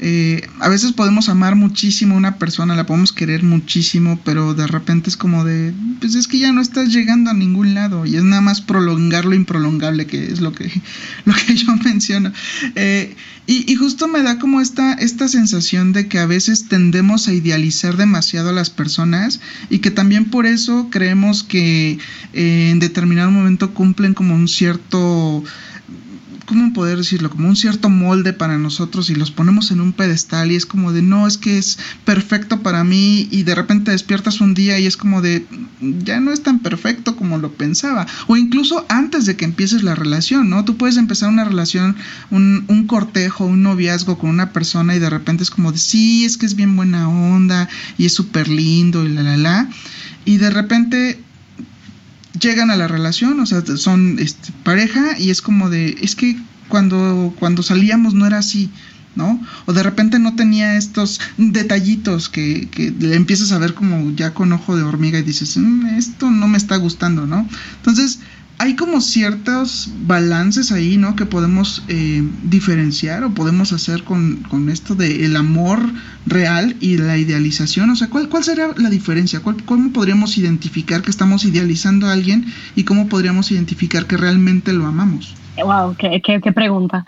eh, a veces podemos amar muchísimo a una persona, la podemos querer muchísimo, pero de repente es como de, pues es que ya no estás llegando a ningún lado y es nada más prolongar lo improlongable, que es lo que, lo que yo menciono. Eh, y, justo me da como esta, esta sensación de que a veces tendemos a idealizar demasiado a las personas y que también por eso creemos que eh, en determinado momento cumplen como un cierto ¿cómo poder decirlo? Como un cierto molde para nosotros y los ponemos en un pedestal y es como de, no, es que es perfecto para mí y de repente despiertas un día y es como de, ya no es tan perfecto como lo pensaba. O incluso antes de que empieces la relación, ¿no? Tú puedes empezar una relación, un, un cortejo, un noviazgo con una persona y de repente es como de, sí, es que es bien buena onda y es súper lindo y la, la, la. Y de repente llegan a la relación, o sea, son este, pareja y es como de, es que cuando, cuando salíamos no era así, ¿no? O de repente no tenía estos detallitos que, que le empiezas a ver como ya con ojo de hormiga y dices, mm, esto no me está gustando, ¿no? Entonces, hay como ciertos balances ahí, ¿no? Que podemos eh, diferenciar o podemos hacer con, con esto el amor real y la idealización. O sea, ¿cuál, cuál sería la diferencia? ¿Cuál, ¿Cómo podríamos identificar que estamos idealizando a alguien y cómo podríamos identificar que realmente lo amamos? Wow, qué, qué, qué pregunta.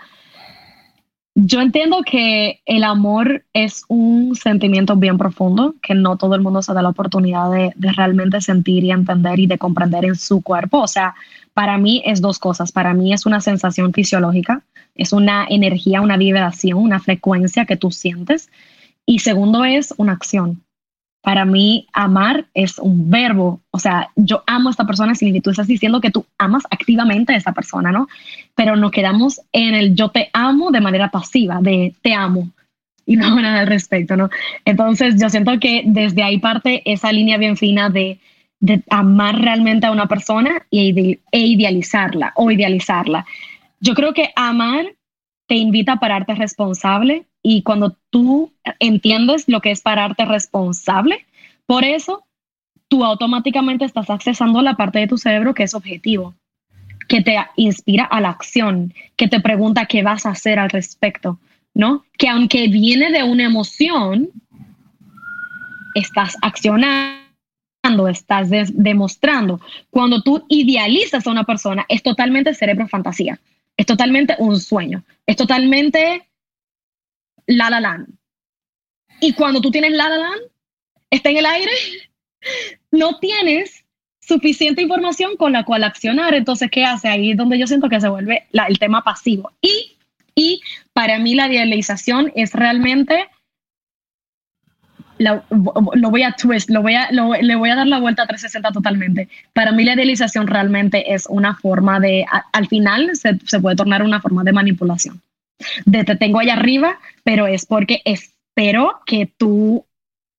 Yo entiendo que el amor es un sentimiento bien profundo, que no todo el mundo se da la oportunidad de, de, realmente sentir y entender y de comprender en su cuerpo. O sea, para mí es dos cosas. Para mí es una sensación fisiológica, es una energía, una vibración, una frecuencia que tú sientes. Y segundo es una acción. Para mí, amar es un verbo. O sea, yo amo a esta persona si tú estás diciendo que tú amas activamente a esa persona, ¿no? Pero nos quedamos en el yo te amo de manera pasiva, de te amo y no nada al respecto, ¿no? Entonces, yo siento que desde ahí parte esa línea bien fina de, de amar realmente a una persona e idealizarla o idealizarla. Yo creo que amar te invita a pararte responsable y cuando tú entiendes lo que es pararte responsable, por eso tú automáticamente estás accesando la parte de tu cerebro que es objetivo, que te inspira a la acción, que te pregunta qué vas a hacer al respecto, ¿no? Que aunque viene de una emoción, estás accionando, estás demostrando. Cuando tú idealizas a una persona, es totalmente cerebro fantasía, es totalmente un sueño, es totalmente la La Land. Y cuando tú tienes La La Land, está en el aire, no tienes suficiente información con la cual accionar. Entonces, ¿qué hace? Ahí es donde yo siento que se vuelve la, el tema pasivo. Y, y para mí la idealización es realmente... lo voy a twist, lo voy a, lo, le voy a dar la vuelta a 360 totalmente. Para mí la idealización realmente es una forma de, al final se, se puede tornar una forma de manipulación de te tengo allá arriba, pero es porque espero que tú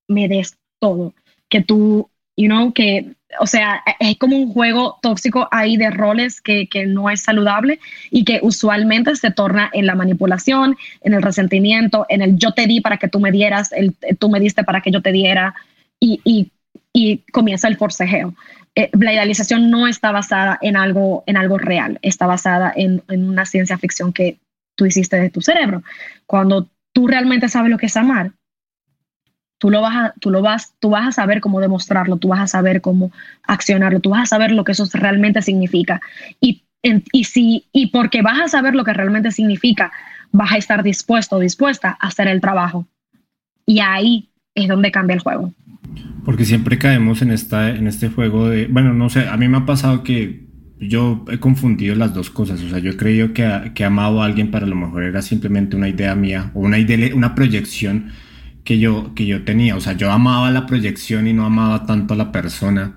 me des todo, que tú, you know, que, o sea, es como un juego tóxico ahí de roles que, que no es saludable y que usualmente se torna en la manipulación, en el resentimiento, en el yo te di para que tú me dieras, el tú me diste para que yo te diera y, y, y comienza el forcejeo. Eh, la idealización no está basada en algo, en algo real, está basada en, en una ciencia ficción que tú hiciste de tu cerebro. Cuando tú realmente sabes lo que es amar, tú lo vas a, tú lo vas, tú vas a saber cómo demostrarlo, tú vas a saber cómo accionarlo, tú vas a saber lo que eso realmente significa. Y, y, si, y porque vas a saber lo que realmente significa, vas a estar dispuesto o dispuesta a hacer el trabajo. Y ahí es donde cambia el juego. Porque siempre caemos en, esta, en este juego de, bueno, no sé, a mí me ha pasado que yo he confundido las dos cosas. O sea, yo he creído que, que amado a alguien para lo mejor era simplemente una idea mía o una, idea, una proyección que yo, que yo tenía. O sea, yo amaba la proyección y no amaba tanto a la persona.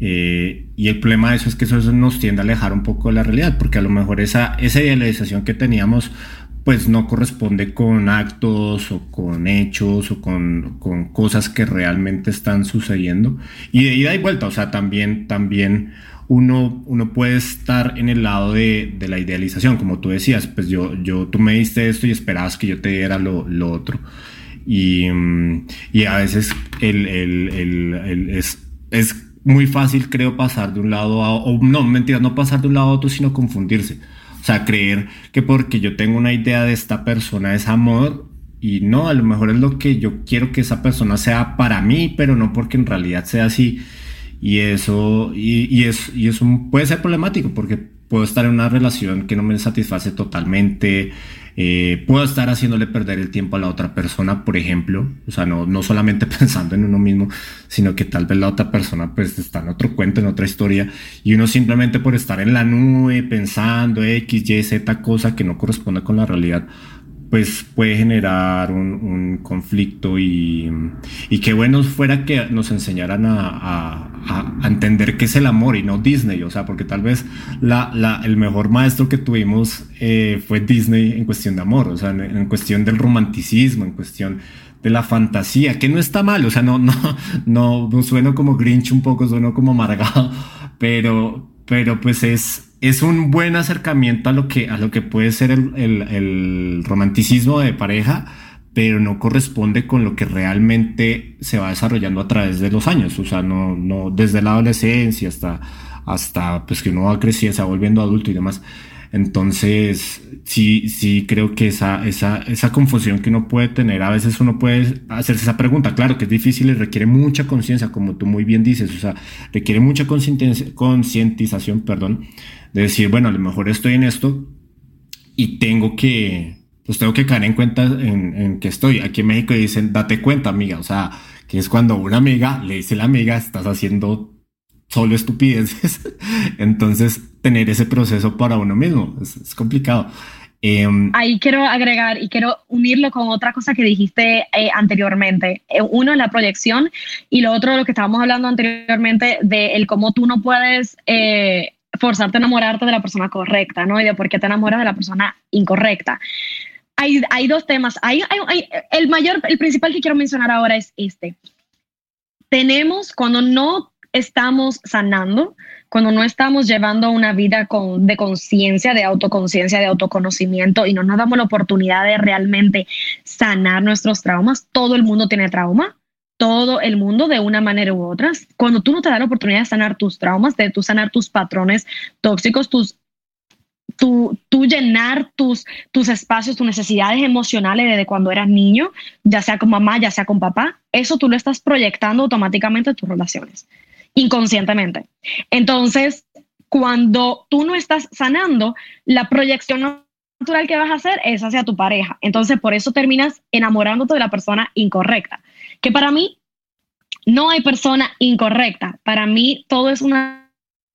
Eh, y el problema de eso es que eso, nos tiende a alejar un poco de la realidad, porque a lo mejor esa, esa idealización que teníamos pues no corresponde con actos o con hechos o con, con, cosas que realmente están sucediendo. Y de ida y vuelta, o sea, también, también uno, uno puede estar en el lado de, de, la idealización, como tú decías, pues yo, yo, tú me diste esto y esperabas que yo te diera lo, lo otro. Y, y, a veces el, el, el, es, es, muy fácil, creo, pasar de un lado a o no, mentira, no pasar de un lado a otro, sino confundirse. O sea, creer que porque yo tengo una idea de esta persona es amor y no, a lo mejor es lo que yo quiero que esa persona sea para mí, pero no porque en realidad sea así. Y eso, y, y, es, y eso puede ser problemático porque puedo estar en una relación que no me satisface totalmente, eh, puedo estar haciéndole perder el tiempo a la otra persona, por ejemplo, o sea, no, no solamente pensando en uno mismo, sino que tal vez la otra persona pues está en otro cuento, en otra historia, y uno simplemente por estar en la nube pensando X, Y, Z cosa que no corresponde con la realidad, pues puede generar un, conflicto y, y qué bueno fuera que nos enseñaran a, entender qué es el amor y no Disney, o sea, porque tal vez la, el mejor maestro que tuvimos eh, fue Disney en cuestión de amor, o sea, en, cuestión del romanticismo, en cuestión de la fantasía, que no está mal, o sea, no, no, no, no sueno como Grinch un poco, sueno como amargado, pero, pero pues es, es un buen acercamiento a lo que, a lo que puede ser el, romanticismo de pareja, pero no corresponde con lo que realmente se va desarrollando a través de los años. O sea, no, no desde la adolescencia hasta, hasta pues que uno va creciendo, se va volviendo adulto y demás. Entonces, sí, sí creo que esa, esa, esa confusión que uno puede tener, a veces uno puede hacerse esa pregunta, claro que es difícil y requiere mucha conciencia, como tú muy bien dices, o sea, requiere mucha concientización, perdón, de decir, bueno, a lo mejor estoy en esto y tengo que, pues tengo que caer en cuenta en, en que estoy. Aquí en México dicen, date cuenta, amiga, o sea, que es cuando una amiga le dice a la amiga, estás haciendo solo estupideces. Entonces, tener ese proceso para uno mismo es, complicado. Em, Ahí quiero agregar y quiero unirlo con otra cosa que dijiste eh, anteriormente. Eh, uno es la proyección y lo otro, lo que estábamos hablando anteriormente, de el cómo tú no puedes eh, forzarte a enamorarte de la persona correcta, ¿no? Y de por qué te enamoras de la persona incorrecta. Hay, hay dos temas. Hay, hay, el mayor, el principal que quiero mencionar ahora es este. Tenemos, cuando no estamos sanando, cuando no estamos llevando una vida con, de conciencia, de autoconciencia, de autoconocimiento y no nos damos la oportunidad de realmente sanar nuestros traumas, todo el mundo tiene trauma, todo el mundo de una manera u otra. Cuando tú no te das la oportunidad de sanar tus traumas, de tú sanar tus patrones tóxicos, tus Tú, tú, llenar tus, tus espacios, tus necesidades emocionales desde cuando eras niño, ya sea con mamá, ya sea con papá, eso tú lo estás proyectando automáticamente en tus relaciones inconscientemente. Entonces, cuando tú no estás sanando, la proyección natural que vas a hacer es hacia tu pareja. Entonces, por eso terminas enamorándote de la persona incorrecta. Que para mí no hay persona incorrecta. Para mí todo es una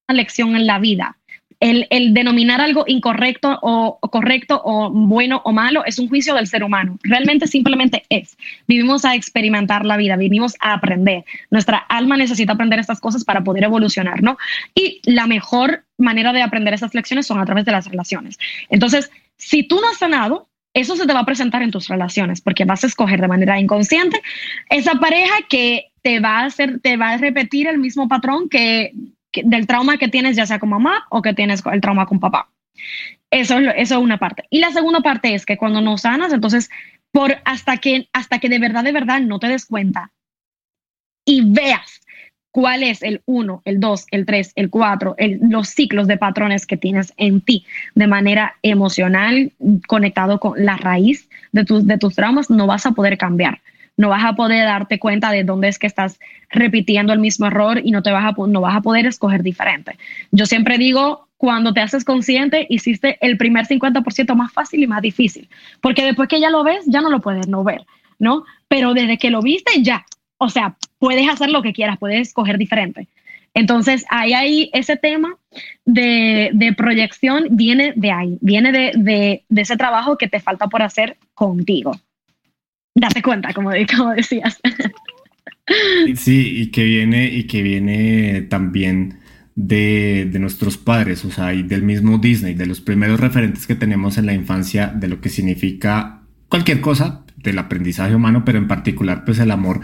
lección en la vida el, denominar algo incorrecto o, correcto o bueno o malo es un juicio del ser humano. Realmente simplemente es. Vivimos a experimentar la vida, vivimos a aprender. Nuestra alma necesita aprender estas cosas para poder evolucionar, ¿no? Y la mejor manera de aprender estas lecciones son a través de las relaciones. Entonces, si tú no has sanado, eso se te va a presentar en tus relaciones, porque vas a escoger de manera inconsciente esa pareja que te va a hacer, te va a repetir el mismo patrón que del trauma que tienes ya sea con mamá o que tienes el trauma con papá. Eso, eso es una parte. Y la segunda parte es que cuando no sanas, entonces, por hasta que, hasta que de verdad, de verdad no te des cuenta y veas cuál es el 1, el 2, el 3, el 4, los ciclos de patrones que tienes en ti de manera emocional, conectado con la raíz de, tus de tus traumas, no vas a poder cambiar no vas a poder darte cuenta de dónde es que estás repitiendo el mismo error y no, te vas a, no vas a poder escoger diferente. Yo siempre digo, cuando te haces consciente, hiciste el primer 50% más fácil y más difícil, porque después que ya lo ves, ya no lo puedes no ver, ¿no? Pero desde que lo viste, ya, o sea, puedes hacer lo que quieras, puedes escoger diferente. Entonces, ahí hay ese tema de, proyección, viene de ahí, viene de ese trabajo que te falta por hacer contigo date cuenta, como, como decías. Sí, y que viene, y que viene también de, de, nuestros padres, o sea, y del mismo Disney, de los primeros referentes que tenemos en la infancia de lo que significa cualquier cosa del aprendizaje humano, pero en particular pues el amor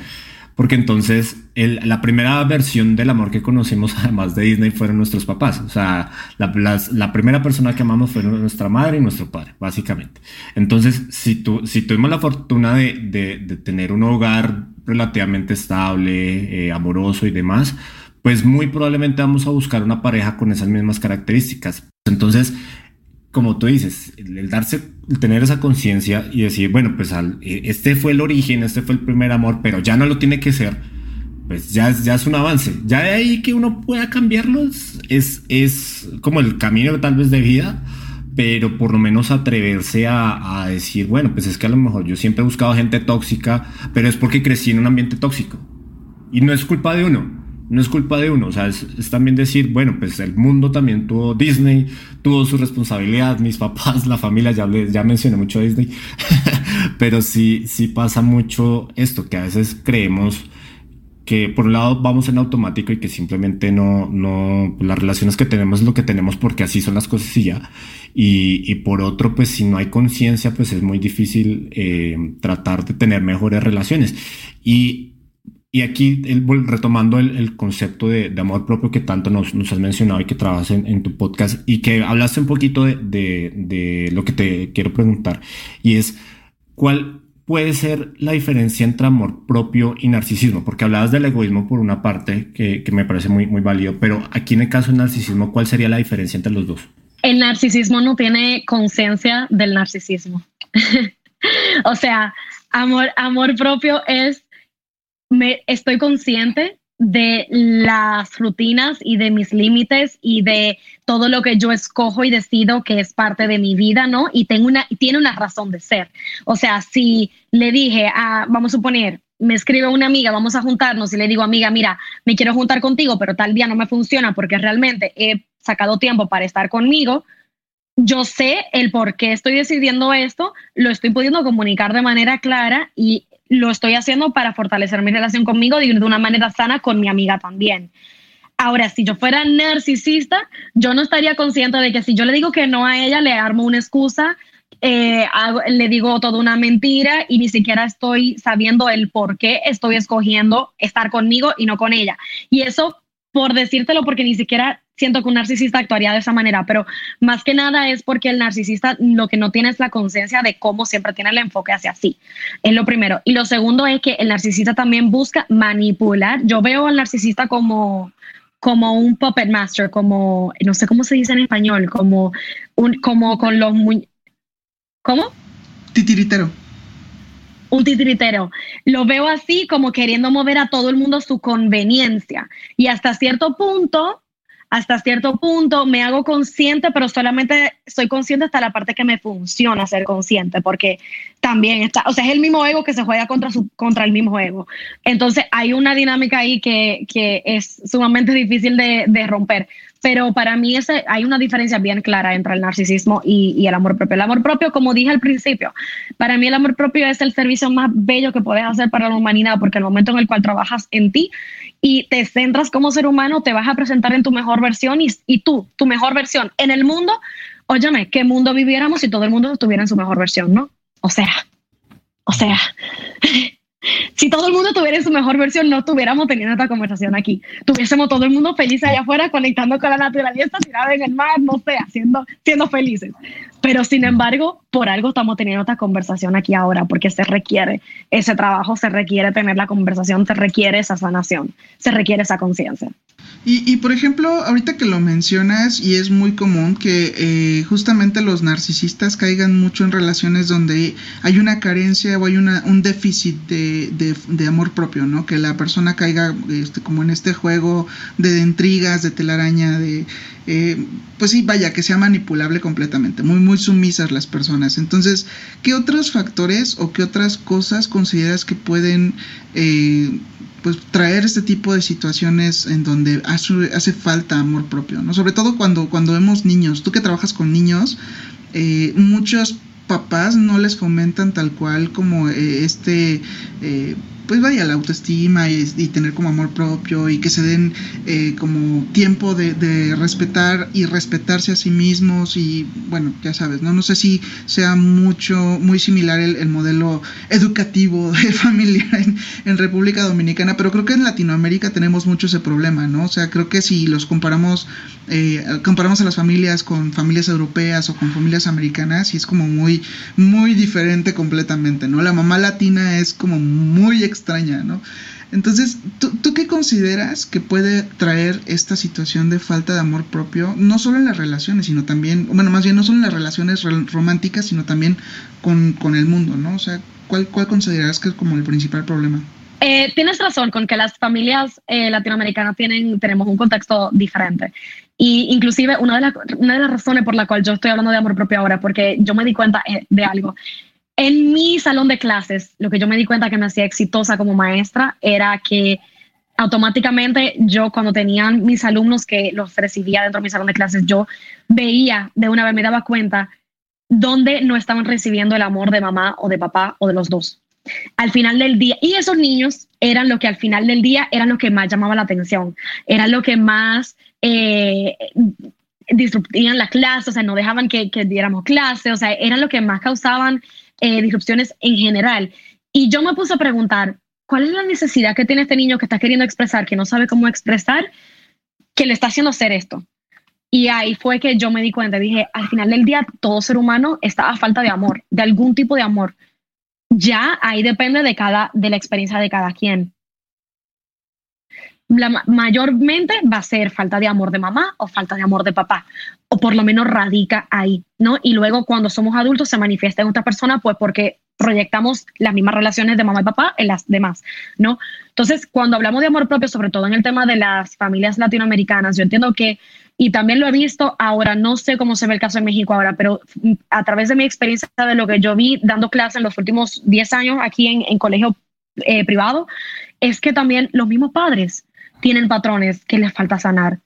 porque entonces la primera versión del amor que conocimos además de Disney fueron nuestros papás, o sea, la, primera persona que amamos fue nuestra madre y nuestro padre, básicamente. Entonces, si, tu, si tuvimos la fortuna de, de, tener un hogar relativamente estable, eh, amoroso y demás, pues muy probablemente vamos a buscar una pareja con esas mismas características. Entonces, como tú dices, el, darse, tener esa conciencia y decir, bueno, pues al, e, este fue el origen, este fue el primer amor, pero ya no lo tiene que ser, pues ya, ya es un avance. Ya de ahí que uno pueda cambiarlo es, es como el camino tal vez de vida, pero por lo menos atreverse a, a, decir, bueno, pues es que a lo mejor yo siempre he buscado gente tóxica, pero es porque crecí en un ambiente tóxico. Y no es culpa de uno, no es culpa de uno, o sea, es, también decir, bueno, pues el mundo también tuvo Disney, tuvo su responsabilidad, mis papás, la familia, ya, ya mencioné mucho Disney, pero sí, sí pasa mucho esto, que a veces creemos que por un lado vamos en automático y que simplemente no, no, las relaciones que tenemos es lo que tenemos porque así son las cosas y ya. Y, y por otro, pues si no hay conciencia, pues es muy difícil eh, tratar de tener mejores relaciones. Y y aquí, retomando el, concepto de, amor propio que tanto nos, has mencionado y que trabajas en, tu podcast y que hablaste un poquito de, lo que te quiero preguntar, y es, ¿cuál puede ser la diferencia entre amor propio y narcisismo? Porque hablabas del egoísmo por una parte, que, me parece muy, muy válido, pero aquí en el caso del narcisismo, ¿cuál sería la diferencia entre los dos? El narcisismo no tiene conciencia del narcisismo. o sea, amor, amor propio es me estoy consciente de las rutinas y de mis límites y de todo lo que yo escojo y decido que es parte de mi vida, ¿no? Y tengo una, tiene una razón de ser. O sea, si le dije, a, vamos a suponer, me escribe una amiga, vamos a juntarnos y le digo, amiga, mira, me quiero juntar contigo, pero tal día no me funciona porque realmente he sacado tiempo para estar conmigo, yo sé el por qué estoy decidiendo esto, lo estoy pudiendo comunicar de manera clara y lo estoy haciendo para fortalecer mi relación conmigo de una manera sana con mi amiga también. Ahora, si yo fuera narcisista, yo no estaría consciente de que si yo le digo que no a ella, le armo una excusa, eh, le digo toda una mentira y ni siquiera estoy sabiendo el por qué estoy escogiendo estar conmigo y no con ella. Y eso por decírtelo porque ni siquiera siento que un narcisista actuaría de esa manera, pero más que nada es porque el narcisista lo que no tiene es la conciencia de cómo siempre tiene el enfoque hacia sí. Es lo primero. Y lo segundo es que el narcisista también busca manipular. Yo veo al narcisista como como un puppet master, como no sé cómo se dice en español, como un como con los ¿Cómo? Titiritero un titiritero. Lo veo así como queriendo mover a todo el mundo su conveniencia. Y hasta cierto punto, hasta cierto punto me hago consciente, pero solamente soy consciente hasta la parte que me funciona ser consciente, porque también está, o sea, es el mismo ego que se juega contra, su, contra el mismo ego. Entonces hay una dinámica ahí que, que es sumamente difícil de, de romper. Pero para mí ese, hay una diferencia bien clara entre el narcisismo y, el amor propio. El amor propio, como dije al principio, para mí el amor propio es el servicio más bello que puedes hacer para la humanidad, porque el momento en el cual trabajas en ti y te centras como ser humano, te vas a presentar en tu mejor versión y, y tú, tu mejor versión en el mundo, óyeme, ¿qué mundo viviéramos si todo el mundo estuviera en su mejor versión, no? O sea, o sea, si todo el mundo tuviera su mejor versión, no estuviéramos teniendo esta conversación aquí. Tuviésemos todo el mundo feliz allá afuera, conectando con la naturaleza, tirada en el mar, no sé, haciendo, siendo felices. Pero sin embargo, por algo estamos teniendo esta conversación aquí ahora, porque se requiere ese trabajo, se requiere tener la conversación, se requiere esa sanación, se requiere esa conciencia. Y, por ejemplo, ahorita que lo mencionas, y es muy común que eh, justamente los narcisistas caigan mucho en relaciones donde hay una carencia o hay una, un déficit de, de, amor propio, ¿no? Que la persona caiga este, como en este juego de, intrigas, de telaraña, de... Eh, pues sí, vaya, que sea manipulable completamente, muy, muy sumisas las personas. Entonces, ¿qué otros factores o qué otras cosas consideras que pueden... Eh, pues traer este tipo de situaciones en donde hace, falta amor propio, ¿no? Sobre todo cuando, cuando vemos niños, tú que trabajas con niños, eh, muchos papás no les fomentan tal cual como eh, este eh, pues vaya, la autoestima y, tener como amor propio y que se den eh, como tiempo de, respetar y respetarse a sí mismos y bueno, ya sabes, ¿no? No sé si sea mucho, muy similar el, modelo educativo de familia en, República Dominicana, pero creo que en Latinoamérica tenemos mucho ese problema, ¿no? O sea, creo que si los comparamos, eh, comparamos a las familias con familias europeas o con familias americanas, y es como muy, muy diferente completamente, ¿no? La mamá latina es como muy extraña, ¿no? Entonces, ¿tú, qué consideras que puede traer esta situación de falta de amor propio, no solo en las relaciones, sino también, bueno, más bien no solo en las relaciones románticas, sino también con, el mundo, ¿no? O sea, ¿cuál, ¿cuál consideras que es como el principal problema? Eh, tienes razón con que las familias eh, latinoamericanas tienen, tenemos un contexto diferente. Y inclusive una de, una de las razones por la cual yo estoy hablando de amor propio ahora, porque yo me di cuenta eh, de algo. En mi salón de clases, lo que yo me di cuenta que me hacía exitosa como maestra era que automáticamente yo cuando tenían mis alumnos que los recibía dentro de mi salón de clases, yo veía de una vez, me daba cuenta dónde no estaban recibiendo el amor de mamá o de papá o de los dos al final del día. Y esos niños eran lo que al final del día eran lo que más llamaba la atención, eran lo que más eh, disruptían la clase, o sea, no dejaban que, diéramos clase, o sea, eran lo que más causaban eh, disrupciones en general. Y yo me puse a preguntar, ¿cuál es la necesidad que tiene este niño que está queriendo expresar, que no sabe cómo expresar, que le está haciendo hacer esto? Y ahí fue que yo me di cuenta, dije, al final del día todo ser humano está a falta de amor, de algún tipo de amor ya ahí depende de cada, de la experiencia de cada quien. La, mayormente va a ser falta de amor de mamá o falta de amor de papá, o por lo menos radica ahí, ¿no? Y luego cuando somos adultos se manifiesta en otra persona, pues porque proyectamos las mismas relaciones de mamá y papá en las demás, ¿no? Entonces, cuando hablamos de amor propio, sobre todo en el tema de las familias latinoamericanas, yo entiendo que y también lo he visto ahora, no sé cómo se ve el caso en México ahora, pero a través de mi experiencia de lo que yo vi dando clases en los últimos 10 años aquí en, en colegio eh, privado, es que también los mismos padres tienen patrones que les falta sanar,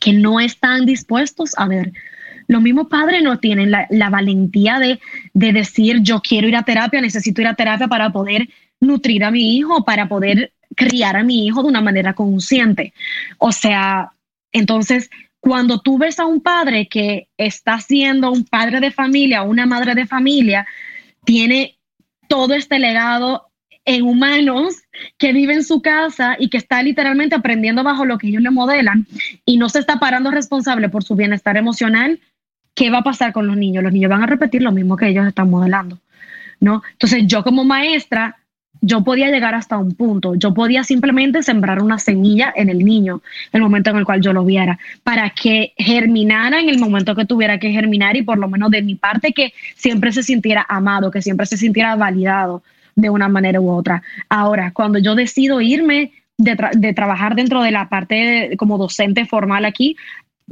que no están dispuestos a ver. Los mismos padres no tienen la, valentía de, de decir, yo quiero ir a terapia, necesito ir a terapia para poder nutrir a mi hijo, para poder criar a mi hijo de una manera consciente. O sea, entonces cuando tú ves a un padre que está siendo un padre de familia, una madre de familia, tiene todo este legado en humanos que vive en su casa y que está literalmente aprendiendo bajo lo que ellos le modelan y no se está parando responsable por su bienestar emocional, ¿qué va a pasar con los niños? Los niños van a repetir lo mismo que ellos están modelando, ¿no? Entonces yo como maestra yo podía llegar hasta un punto, yo podía simplemente sembrar una semilla en el niño, el momento en el cual yo lo viera, para que germinara en el momento que tuviera que germinar y por lo menos de mi parte que siempre se sintiera amado, que siempre se sintiera validado de una manera u otra. Ahora, cuando yo decido irme de, trabajar dentro de la parte como docente formal aquí,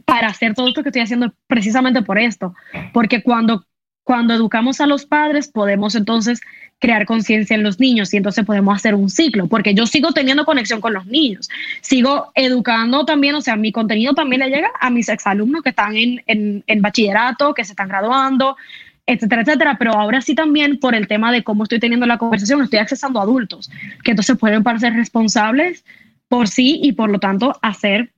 para hacer todo esto que estoy haciendo precisamente por esto, porque cuando cuando educamos a los padres, podemos entonces crear conciencia en los niños y entonces podemos hacer un ciclo, porque yo sigo teniendo conexión con los niños, sigo educando también, o sea, mi contenido también le llega a mis exalumnos que están en, en, bachillerato, que se están graduando, etcétera, etcétera, pero ahora sí también por el tema de cómo estoy teniendo la conversación, estoy accesando a adultos, que entonces pueden parecer responsables por sí y por lo tanto hacer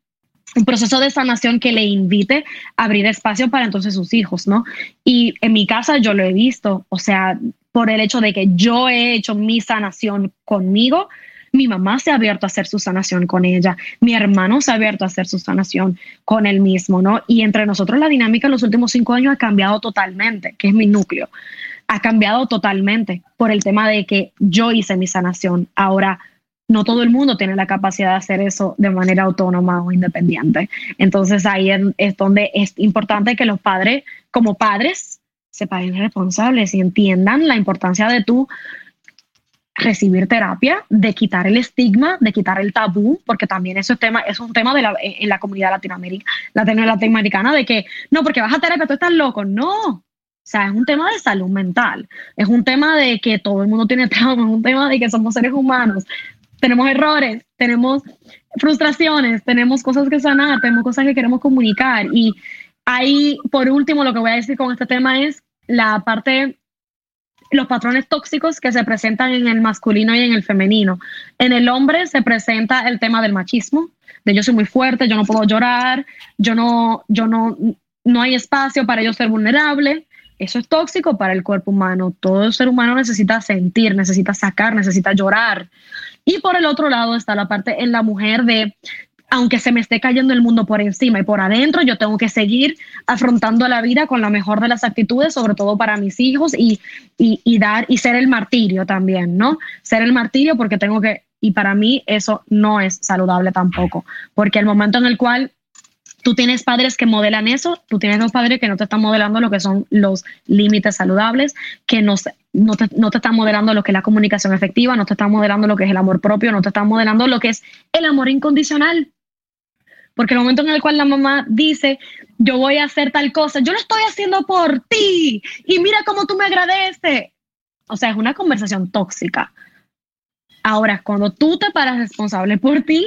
un proceso de sanación que le invite a abrir espacio para entonces sus hijos, ¿no? Y en mi casa yo lo he visto, o sea, por el hecho de que yo he hecho mi sanación conmigo, mi mamá se ha abierto a hacer su sanación con ella, mi hermano se ha abierto a hacer su sanación con él mismo, ¿no? Y entre nosotros la dinámica en los últimos cinco años ha cambiado totalmente, que es mi núcleo, ha cambiado totalmente por el tema de que yo hice mi sanación. Ahora, no todo el mundo tiene la capacidad de hacer eso de manera autónoma o independiente. Entonces ahí es, donde es importante que los padres, como padres, se paguen responsables y entiendan la importancia de tú recibir terapia, de quitar el estigma, de quitar el tabú, porque también eso es, tema, es un tema de la, en la comunidad latinoamericana, latinoamericana, de que no, porque vas a terapia, tú estás loco. No, o sea, es un tema de salud mental, es un tema de que todo el mundo tiene trauma, es un tema de que somos seres humanos, tenemos errores, tenemos frustraciones, tenemos cosas que sanar, tenemos cosas que queremos comunicar. Y ahí, por último, lo que voy a decir con este tema es la parte, los patrones tóxicos que se presentan en el masculino y en el femenino. En el hombre se presenta el tema del machismo, de yo soy muy fuerte, yo no puedo llorar, yo no, yo no, no hay espacio para yo ser vulnerable. Eso es tóxico para el cuerpo humano. Todo ser humano necesita sentir, necesita sacar, necesita llorar. Y por el otro lado está la parte en la mujer de, aunque se me esté cayendo el mundo por encima y por adentro, yo tengo que seguir afrontando la vida con la mejor de las actitudes, sobre todo para mis hijos y, y, dar y ser el martirio también, ¿no? Ser el martirio porque tengo que, y para mí eso no es saludable tampoco, porque el momento en el cual Tú tienes padres que modelan eso, tú tienes dos padres que no te están modelando lo que son los límites saludables, que no, te, no te están modelando lo que es la comunicación efectiva, no te están modelando lo que es el amor propio, no te están modelando lo que es el amor incondicional. Porque el momento en el cual la mamá dice, yo voy a hacer tal cosa, yo lo estoy haciendo por ti y mira cómo tú me agradeces. O sea, es una conversación tóxica. Ahora, cuando tú te paras responsable por ti,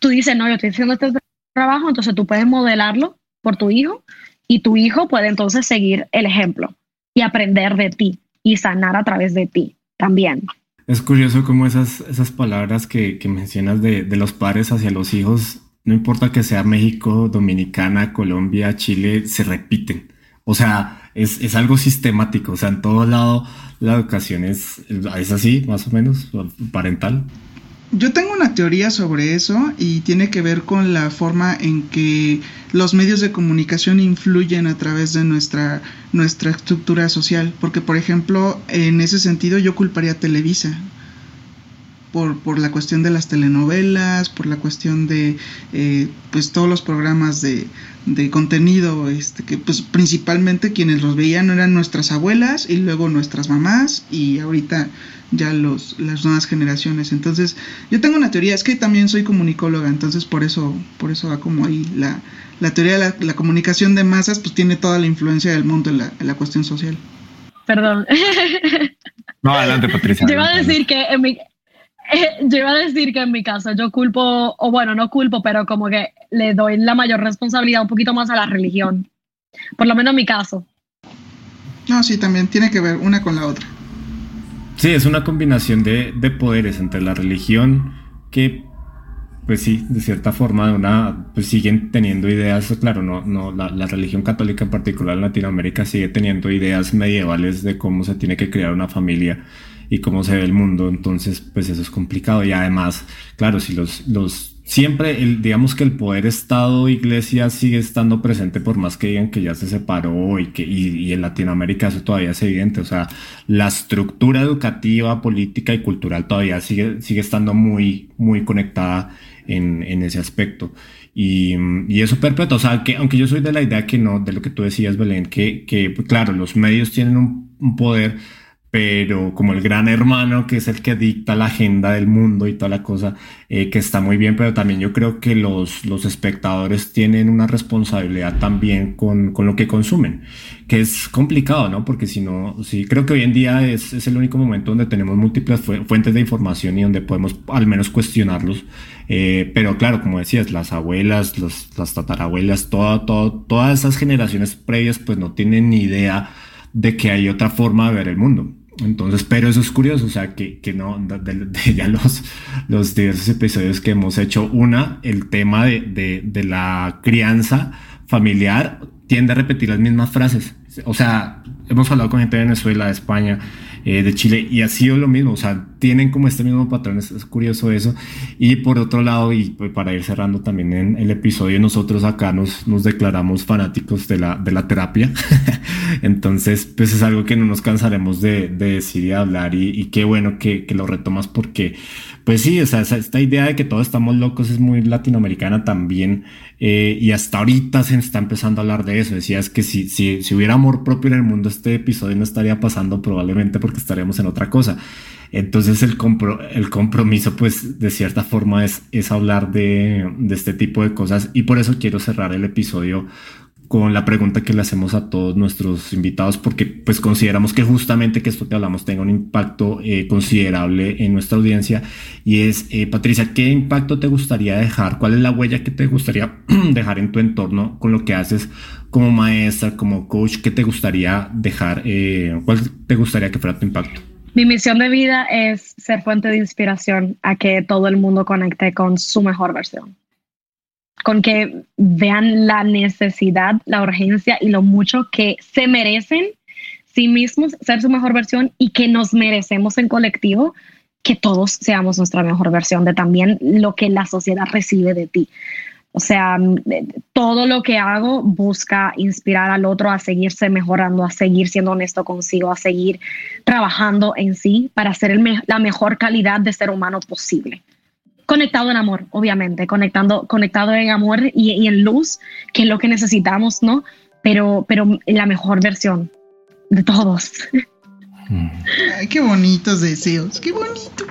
tú dices, no, yo estoy haciendo este trabajo, entonces tú puedes modelarlo por tu hijo y tu hijo puede entonces seguir el ejemplo y aprender de ti y sanar a través de ti también. Es curioso cómo esas, esas palabras que, que mencionas de, de, los padres hacia los hijos, no importa que sea México, Dominicana, Colombia, Chile, se repiten. O sea, es, es algo sistemático. O sea, en todo lado la educación es, es así, más o menos, parental. Yo tengo una teoría sobre eso y tiene que ver con la forma en que los medios de comunicación influyen a través de nuestra, nuestra estructura social. Porque, por ejemplo, en ese sentido yo culparía a Televisa. Por, por la cuestión de las telenovelas, por la cuestión de eh, pues todos los programas de, de contenido, este, que pues principalmente quienes los veían eran nuestras abuelas y luego nuestras mamás y ahorita ya los, las nuevas generaciones. Entonces, yo tengo una teoría, es que también soy comunicóloga, entonces por eso, por eso va como ahí la, la teoría de la, comunicación de masas, pues tiene toda la influencia del mundo en la, en la cuestión social. Perdón. No, adelante, Patricia. Yo iba a decir que en mi, yo iba a decir que en mi caso yo culpo, o bueno, no culpo, pero como que le doy la mayor responsabilidad un poquito más a la religión. Por lo menos en mi caso. No, sí, también tiene que ver una con la otra. Sí, es una combinación de, de poderes entre la religión que, pues sí, de cierta forma, una, pues siguen teniendo ideas, claro, no, no, la, la, religión católica en particular en Latinoamérica sigue teniendo ideas medievales de cómo se tiene que crear una familia y cómo se ve el mundo, entonces pues eso es complicado y además, claro, si los, los siempre, el, digamos que el poder Estado-Iglesia sigue estando presente por más que digan que ya se separó y que y, en Latinoamérica eso todavía es evidente. O sea, la estructura educativa, política y cultural todavía sigue, sigue estando muy, muy conectada en, en ese aspecto. Y, y, eso perpetua, o sea, que aunque yo soy de la idea que no, de lo que tú decías, Belén, que, que claro, los medios tienen un, un poder, pero como el gran hermano que es el que dicta la agenda del mundo y toda la cosa, eh, que está muy bien, pero también yo creo que los, los espectadores tienen una responsabilidad también con, con, lo que consumen, que es complicado, ¿no? Porque si no, sí, creo que hoy en día es, es el único momento donde tenemos múltiples fuentes de información y donde podemos al menos cuestionarlos. Eh, pero claro, como decías, las abuelas, los, las tatarabuelas, todo, todo, todas esas generaciones previas pues no tienen ni idea de que hay otra forma de ver el mundo. Entonces, pero eso es curioso, o sea, que, que no, de, de, ya los, los diversos episodios que hemos hecho, una, el tema de, de, de la crianza familiar tiende a repetir las mismas frases. O sea, hemos hablado con gente de Venezuela, de España, eh, de Chile, y ha sido lo mismo, o sea, tienen como este mismo patrón, es, es curioso eso. Y por otro lado, y pues para ir cerrando también en el episodio, nosotros acá nos, nos declaramos fanáticos de la, de la terapia. Entonces, pues es algo que no nos cansaremos de, de decir y hablar, y, y qué bueno que, que, lo retomas porque, pues sí, o sea, esta idea de que todos estamos locos es muy latinoamericana también, eh, y hasta ahorita se está empezando a hablar de eso. Decías que si, si, si hubiera amor propio en el mundo, este episodio no estaría pasando probablemente porque estaríamos en otra cosa. Entonces el, compro, el compromiso, pues de cierta forma es, es hablar de, de este tipo de cosas y por eso quiero cerrar el episodio con la pregunta que le hacemos a todos nuestros invitados, porque pues consideramos que justamente que esto que hablamos tenga un impacto eh, considerable en nuestra audiencia. Y es, eh, Patricia, ¿qué impacto te gustaría dejar? ¿Cuál es la huella que te gustaría dejar en tu entorno con lo que haces como maestra, como coach? ¿Qué te gustaría dejar? Eh, ¿Cuál te gustaría que fuera tu impacto? Mi misión de vida es ser fuente de inspiración a que todo el mundo conecte con su mejor versión con que vean la necesidad, la urgencia y lo mucho que se merecen sí mismos ser su mejor versión y que nos merecemos en colectivo que todos seamos nuestra mejor versión de también lo que la sociedad recibe de ti. O sea, todo lo que hago busca inspirar al otro a seguirse mejorando, a seguir siendo honesto consigo, a seguir trabajando en sí para ser me la mejor calidad de ser humano posible. conectado en amor, obviamente, conectando, conectado en amor y, en luz, que es lo que necesitamos, ¿no? Pero, pero la mejor versión de todos. Ay, qué bonitos deseos, qué bonito.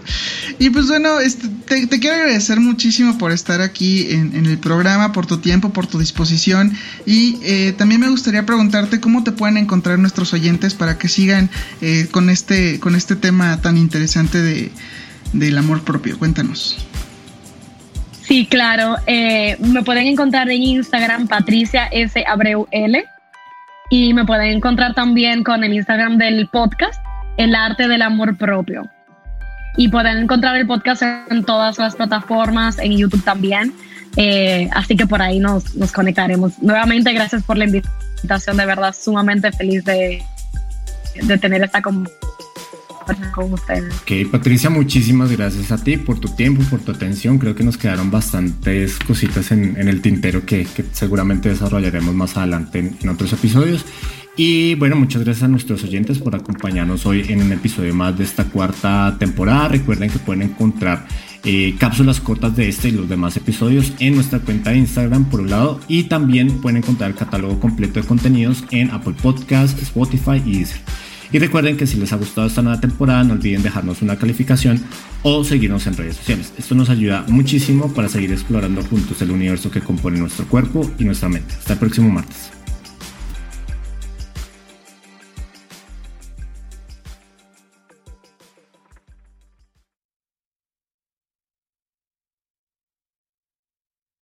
Y pues bueno, este, te, quiero agradecer muchísimo por estar aquí en, el programa, por tu tiempo, por tu disposición. Y eh, también me gustaría preguntarte cómo te pueden encontrar nuestros oyentes para que sigan eh, con, este, con este tema tan interesante de, del amor propio. Cuéntanos. Sí, claro. Eh, me pueden encontrar en Instagram, Patricia S. Abreu L. Y me pueden encontrar también con el Instagram del podcast, El Arte del Amor Propio. Y pueden encontrar el podcast en todas las plataformas, en YouTube también. Eh, así que por ahí nos, nos conectaremos. Nuevamente, gracias por la invitación. De verdad, sumamente feliz de, de tener esta conversación con ustedes. Ok, Patricia, muchísimas gracias a ti por tu tiempo, por tu atención. Creo que nos quedaron bastantes cositas en, el tintero que, seguramente desarrollaremos más adelante en, otros episodios. Y bueno, muchas gracias a nuestros oyentes por acompañarnos hoy en un episodio más de esta cuarta temporada. Recuerden que pueden encontrar eh, cápsulas cortas de este y los demás episodios en nuestra cuenta de Instagram por un lado y también pueden encontrar el catálogo completo de contenidos en Apple Podcasts, Spotify y Deezer. Y recuerden que si les ha gustado esta nueva temporada, no olviden dejarnos una calificación o seguirnos en redes sociales. Esto nos ayuda muchísimo para seguir explorando juntos el universo que compone nuestro cuerpo y nuestra mente. Hasta el próximo martes.